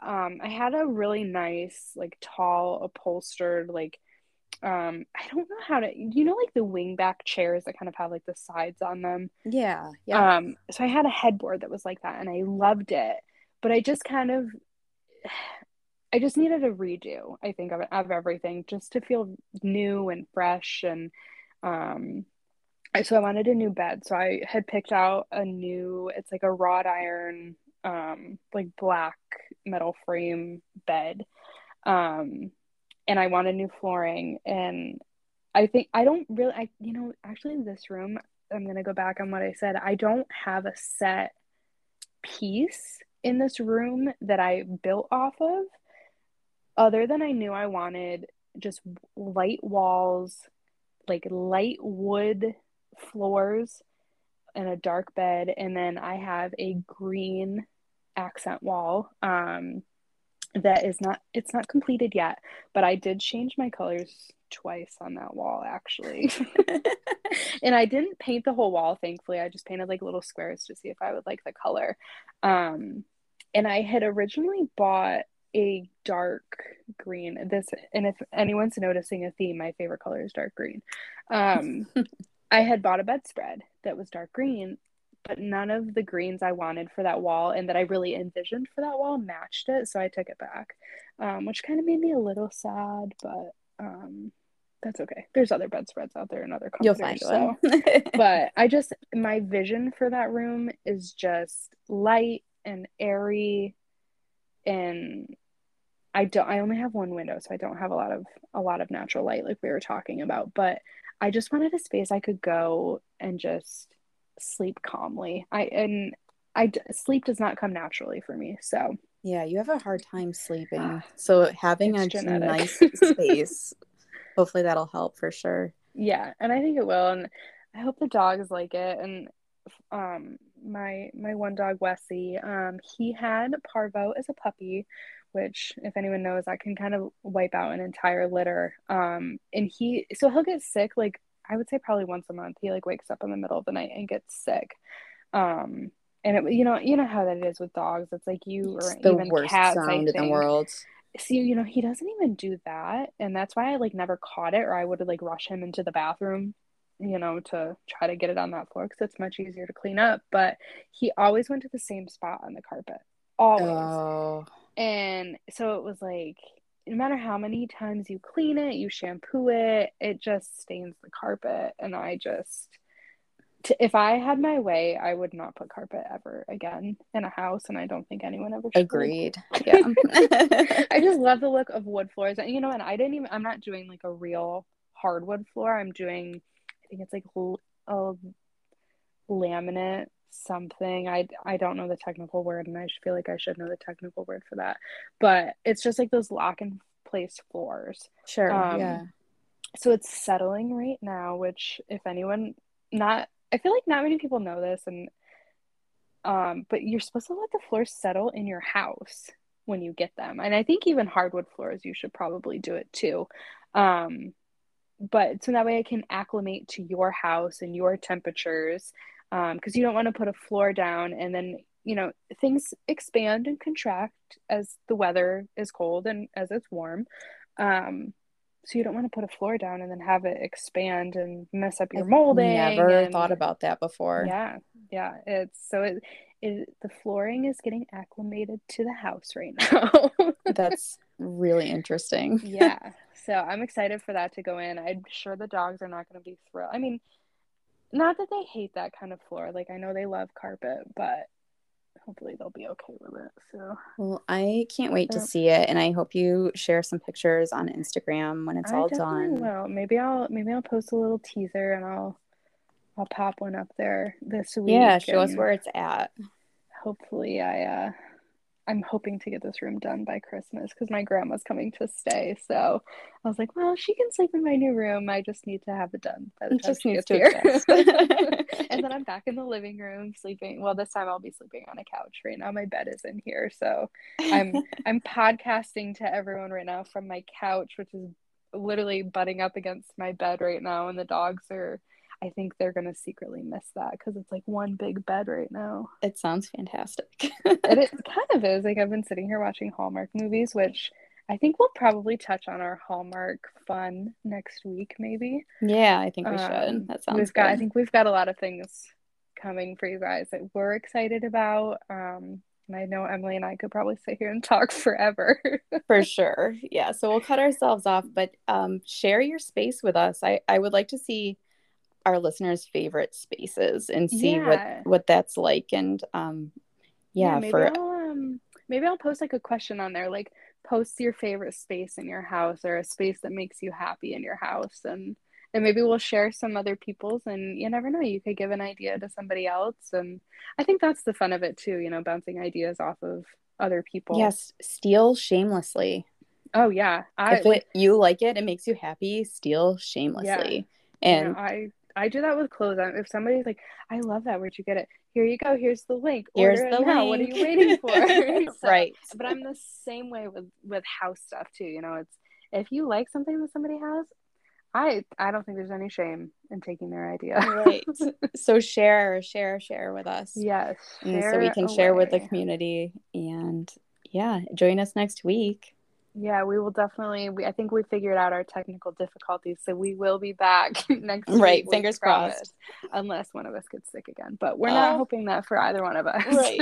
Speaker 1: um I had a really nice, like tall, upholstered, like um I don't know how to you know like the wingback chairs that kind of have like the sides on them.
Speaker 2: yeah. Yeah.
Speaker 1: Um so I had a headboard that was like that and I loved it. But I just kind of I just needed a redo, I think, of, of everything just to feel new and fresh and um I- so I wanted a new bed. So I had picked out a new, it's like a wrought iron, um, like black metal frame bed. Um, and I wanted new flooring. And I think I don't really, I, you know, actually this room, I'm gonna go back on what I said. I don't have a set piece in this room that I built off of, other than I knew I wanted just light walls, like light wood floors, and a dark bed. And then I have a green accent wall. Um, that is not it's not completed yet but i did change my colors twice on that wall actually. And i didn't paint the whole wall thankfully. I just painted like little squares to see if i would like the color. Um and i had originally bought a dark green this and if anyone's noticing a theme my favorite color is dark green. Um i had bought a bedspread that was dark green but none of the greens I wanted for that wall and that I really envisioned for that wall matched it. So I took it back, um, which kind of made me a little sad, but um, that's okay. There's other bedspreads out there and other colors.
Speaker 2: You'll find
Speaker 1: so. one. but I just, my vision for that room is just light and airy and I don't I only have one window so I don't have a lot of a lot of natural light like we were talking about but I just wanted a space I could go and just sleep calmly. I and I sleep does not come naturally for me. So
Speaker 2: yeah, you have a hard time sleeping. So having it's a genetic. nice space, hopefully that'll help for sure.
Speaker 1: Yeah, and I think it will, and I hope the dogs like it. And um, my my one dog Wesley, um, he had parvo as a puppy, which if anyone knows, that can kind of wipe out an entire litter. Um, and he so he'll get sick like I would say probably once a month. He like wakes up in the middle of the night and gets sick. Um, and it, you know, you know how that is with dogs. It's like you or the even worst cats, sound in the world. See, you know, he doesn't even do that, and that's why I like never caught it, or I would like rush him into the bathroom, you know, to try to get it on that floor because it's much easier to clean up. But he always went to the same spot on the carpet, always. Oh. And so it was like no matter how many times you clean it, you shampoo it, it just stains the carpet. And I just, to, if I had my way, I would not put carpet ever again in a house. And I don't think anyone ever
Speaker 2: should. Agreed. Yeah.
Speaker 1: I just love the look of wood floors. And, you know, and I didn't even, I'm not doing like a real hardwood floor. I'm doing, I think it's like a laminate something. I i don't know the technical word and i feel like i should know the technical word for that. But it's just like those lock and place floors.
Speaker 2: Sure um, yeah.
Speaker 1: so it's settling right now which if anyone not i feel like not many people know this and um but you're supposed to let the floors settle in your house when you get them. And i think even hardwood floors you should probably do it too. Um but so that way I can acclimate to your house and your temperatures because um, you don't want to put a floor down and then you know things expand and contract as the weather is cold and as it's warm. Um, so you don't want to put a floor down and then have it expand and mess up your molding
Speaker 2: I've never
Speaker 1: and,
Speaker 2: thought about that before.
Speaker 1: Yeah yeah it's so it, it the flooring is getting acclimated to the house right now.
Speaker 2: That's really interesting.
Speaker 1: Yeah so i'm excited for that to go in. I'm sure the dogs are not going to be thrilled i mean not that they hate that kind of floor. Like I know they love carpet, but hopefully they'll be okay with it. So
Speaker 2: well, I can't wait to see it, and I hope you share some pictures on Instagram when it's I all done.
Speaker 1: Well, maybe I'll maybe I'll post a little teaser and I'll I'll pop one up there this week.
Speaker 2: Yeah, show us where it's at.
Speaker 1: Hopefully, I uh I'm hoping to get this room done by Christmas because my grandma's coming to stay. So I was like, well, she can sleep in my new room. I just need to have it done by the time just she gets here. and then I'm back in the living room sleeping. Well, this time I'll be sleeping on a couch. Right now, my bed is in here, so I'm I'm podcasting to everyone right now from my couch, which is literally butting up against my bed right now, and the dogs are I think they're gonna secretly miss that because it's like one big bed right now.
Speaker 2: It sounds fantastic.
Speaker 1: it, it kind of is. Like I've been sitting here watching Hallmark movies, which I think we'll probably touch on our Hallmark fun next week, maybe.
Speaker 2: Yeah, I think we um, should. That sounds.
Speaker 1: We've got. I think we've got a lot of things coming for you guys that we're excited about. Um, and I know Emily and I could probably sit here and talk forever.
Speaker 2: for sure. Yeah. So we'll cut ourselves off, but um, share your space with us. I, I would like to see our listeners' favorite spaces and see yeah. what what that's like. And um, yeah,
Speaker 1: yeah maybe for I'll, um, maybe I'll post like a question on there, like post your favorite space in your house or a space that makes you happy in your house, and and maybe we'll share some other people's and you never know you could give an idea to somebody else and i think that's the fun of it too you know bouncing ideas off of other people
Speaker 2: yes steal shamelessly
Speaker 1: oh yeah
Speaker 2: I, if it, you like it it makes you happy steal shamelessly yeah. and
Speaker 1: you know, i i do that with clothes if somebody's like i love that where'd you get it here you go here's the link
Speaker 2: here's Order the link
Speaker 1: what are you waiting for
Speaker 2: so, right
Speaker 1: but i'm the same way with with house stuff too you know it's if you like something that somebody has I I don't think there's any shame in taking their idea.
Speaker 2: right. So share, share, share with us.
Speaker 1: Yes.
Speaker 2: so we can away. share with the community and yeah, join us next week.
Speaker 1: Yeah, we will definitely. We, I think we figured out our technical difficulties, so we will be back next
Speaker 2: right, week. Fingers crossed.
Speaker 1: Unless one of us gets sick again, but we're oh. not hoping that for either one of us.
Speaker 2: Right.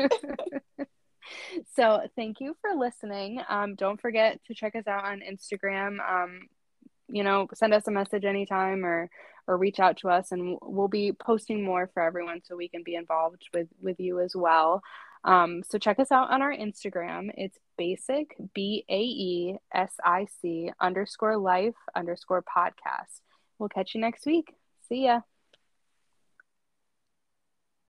Speaker 1: so thank you for listening. Um, don't forget to check us out on Instagram. Um, you know, send us a message anytime or or reach out to us and we'll be posting more for everyone so we can be involved with with you as well. Um, so check us out on our Instagram. It's basic B A E S I C underscore life underscore podcast. We'll catch you next week. See ya.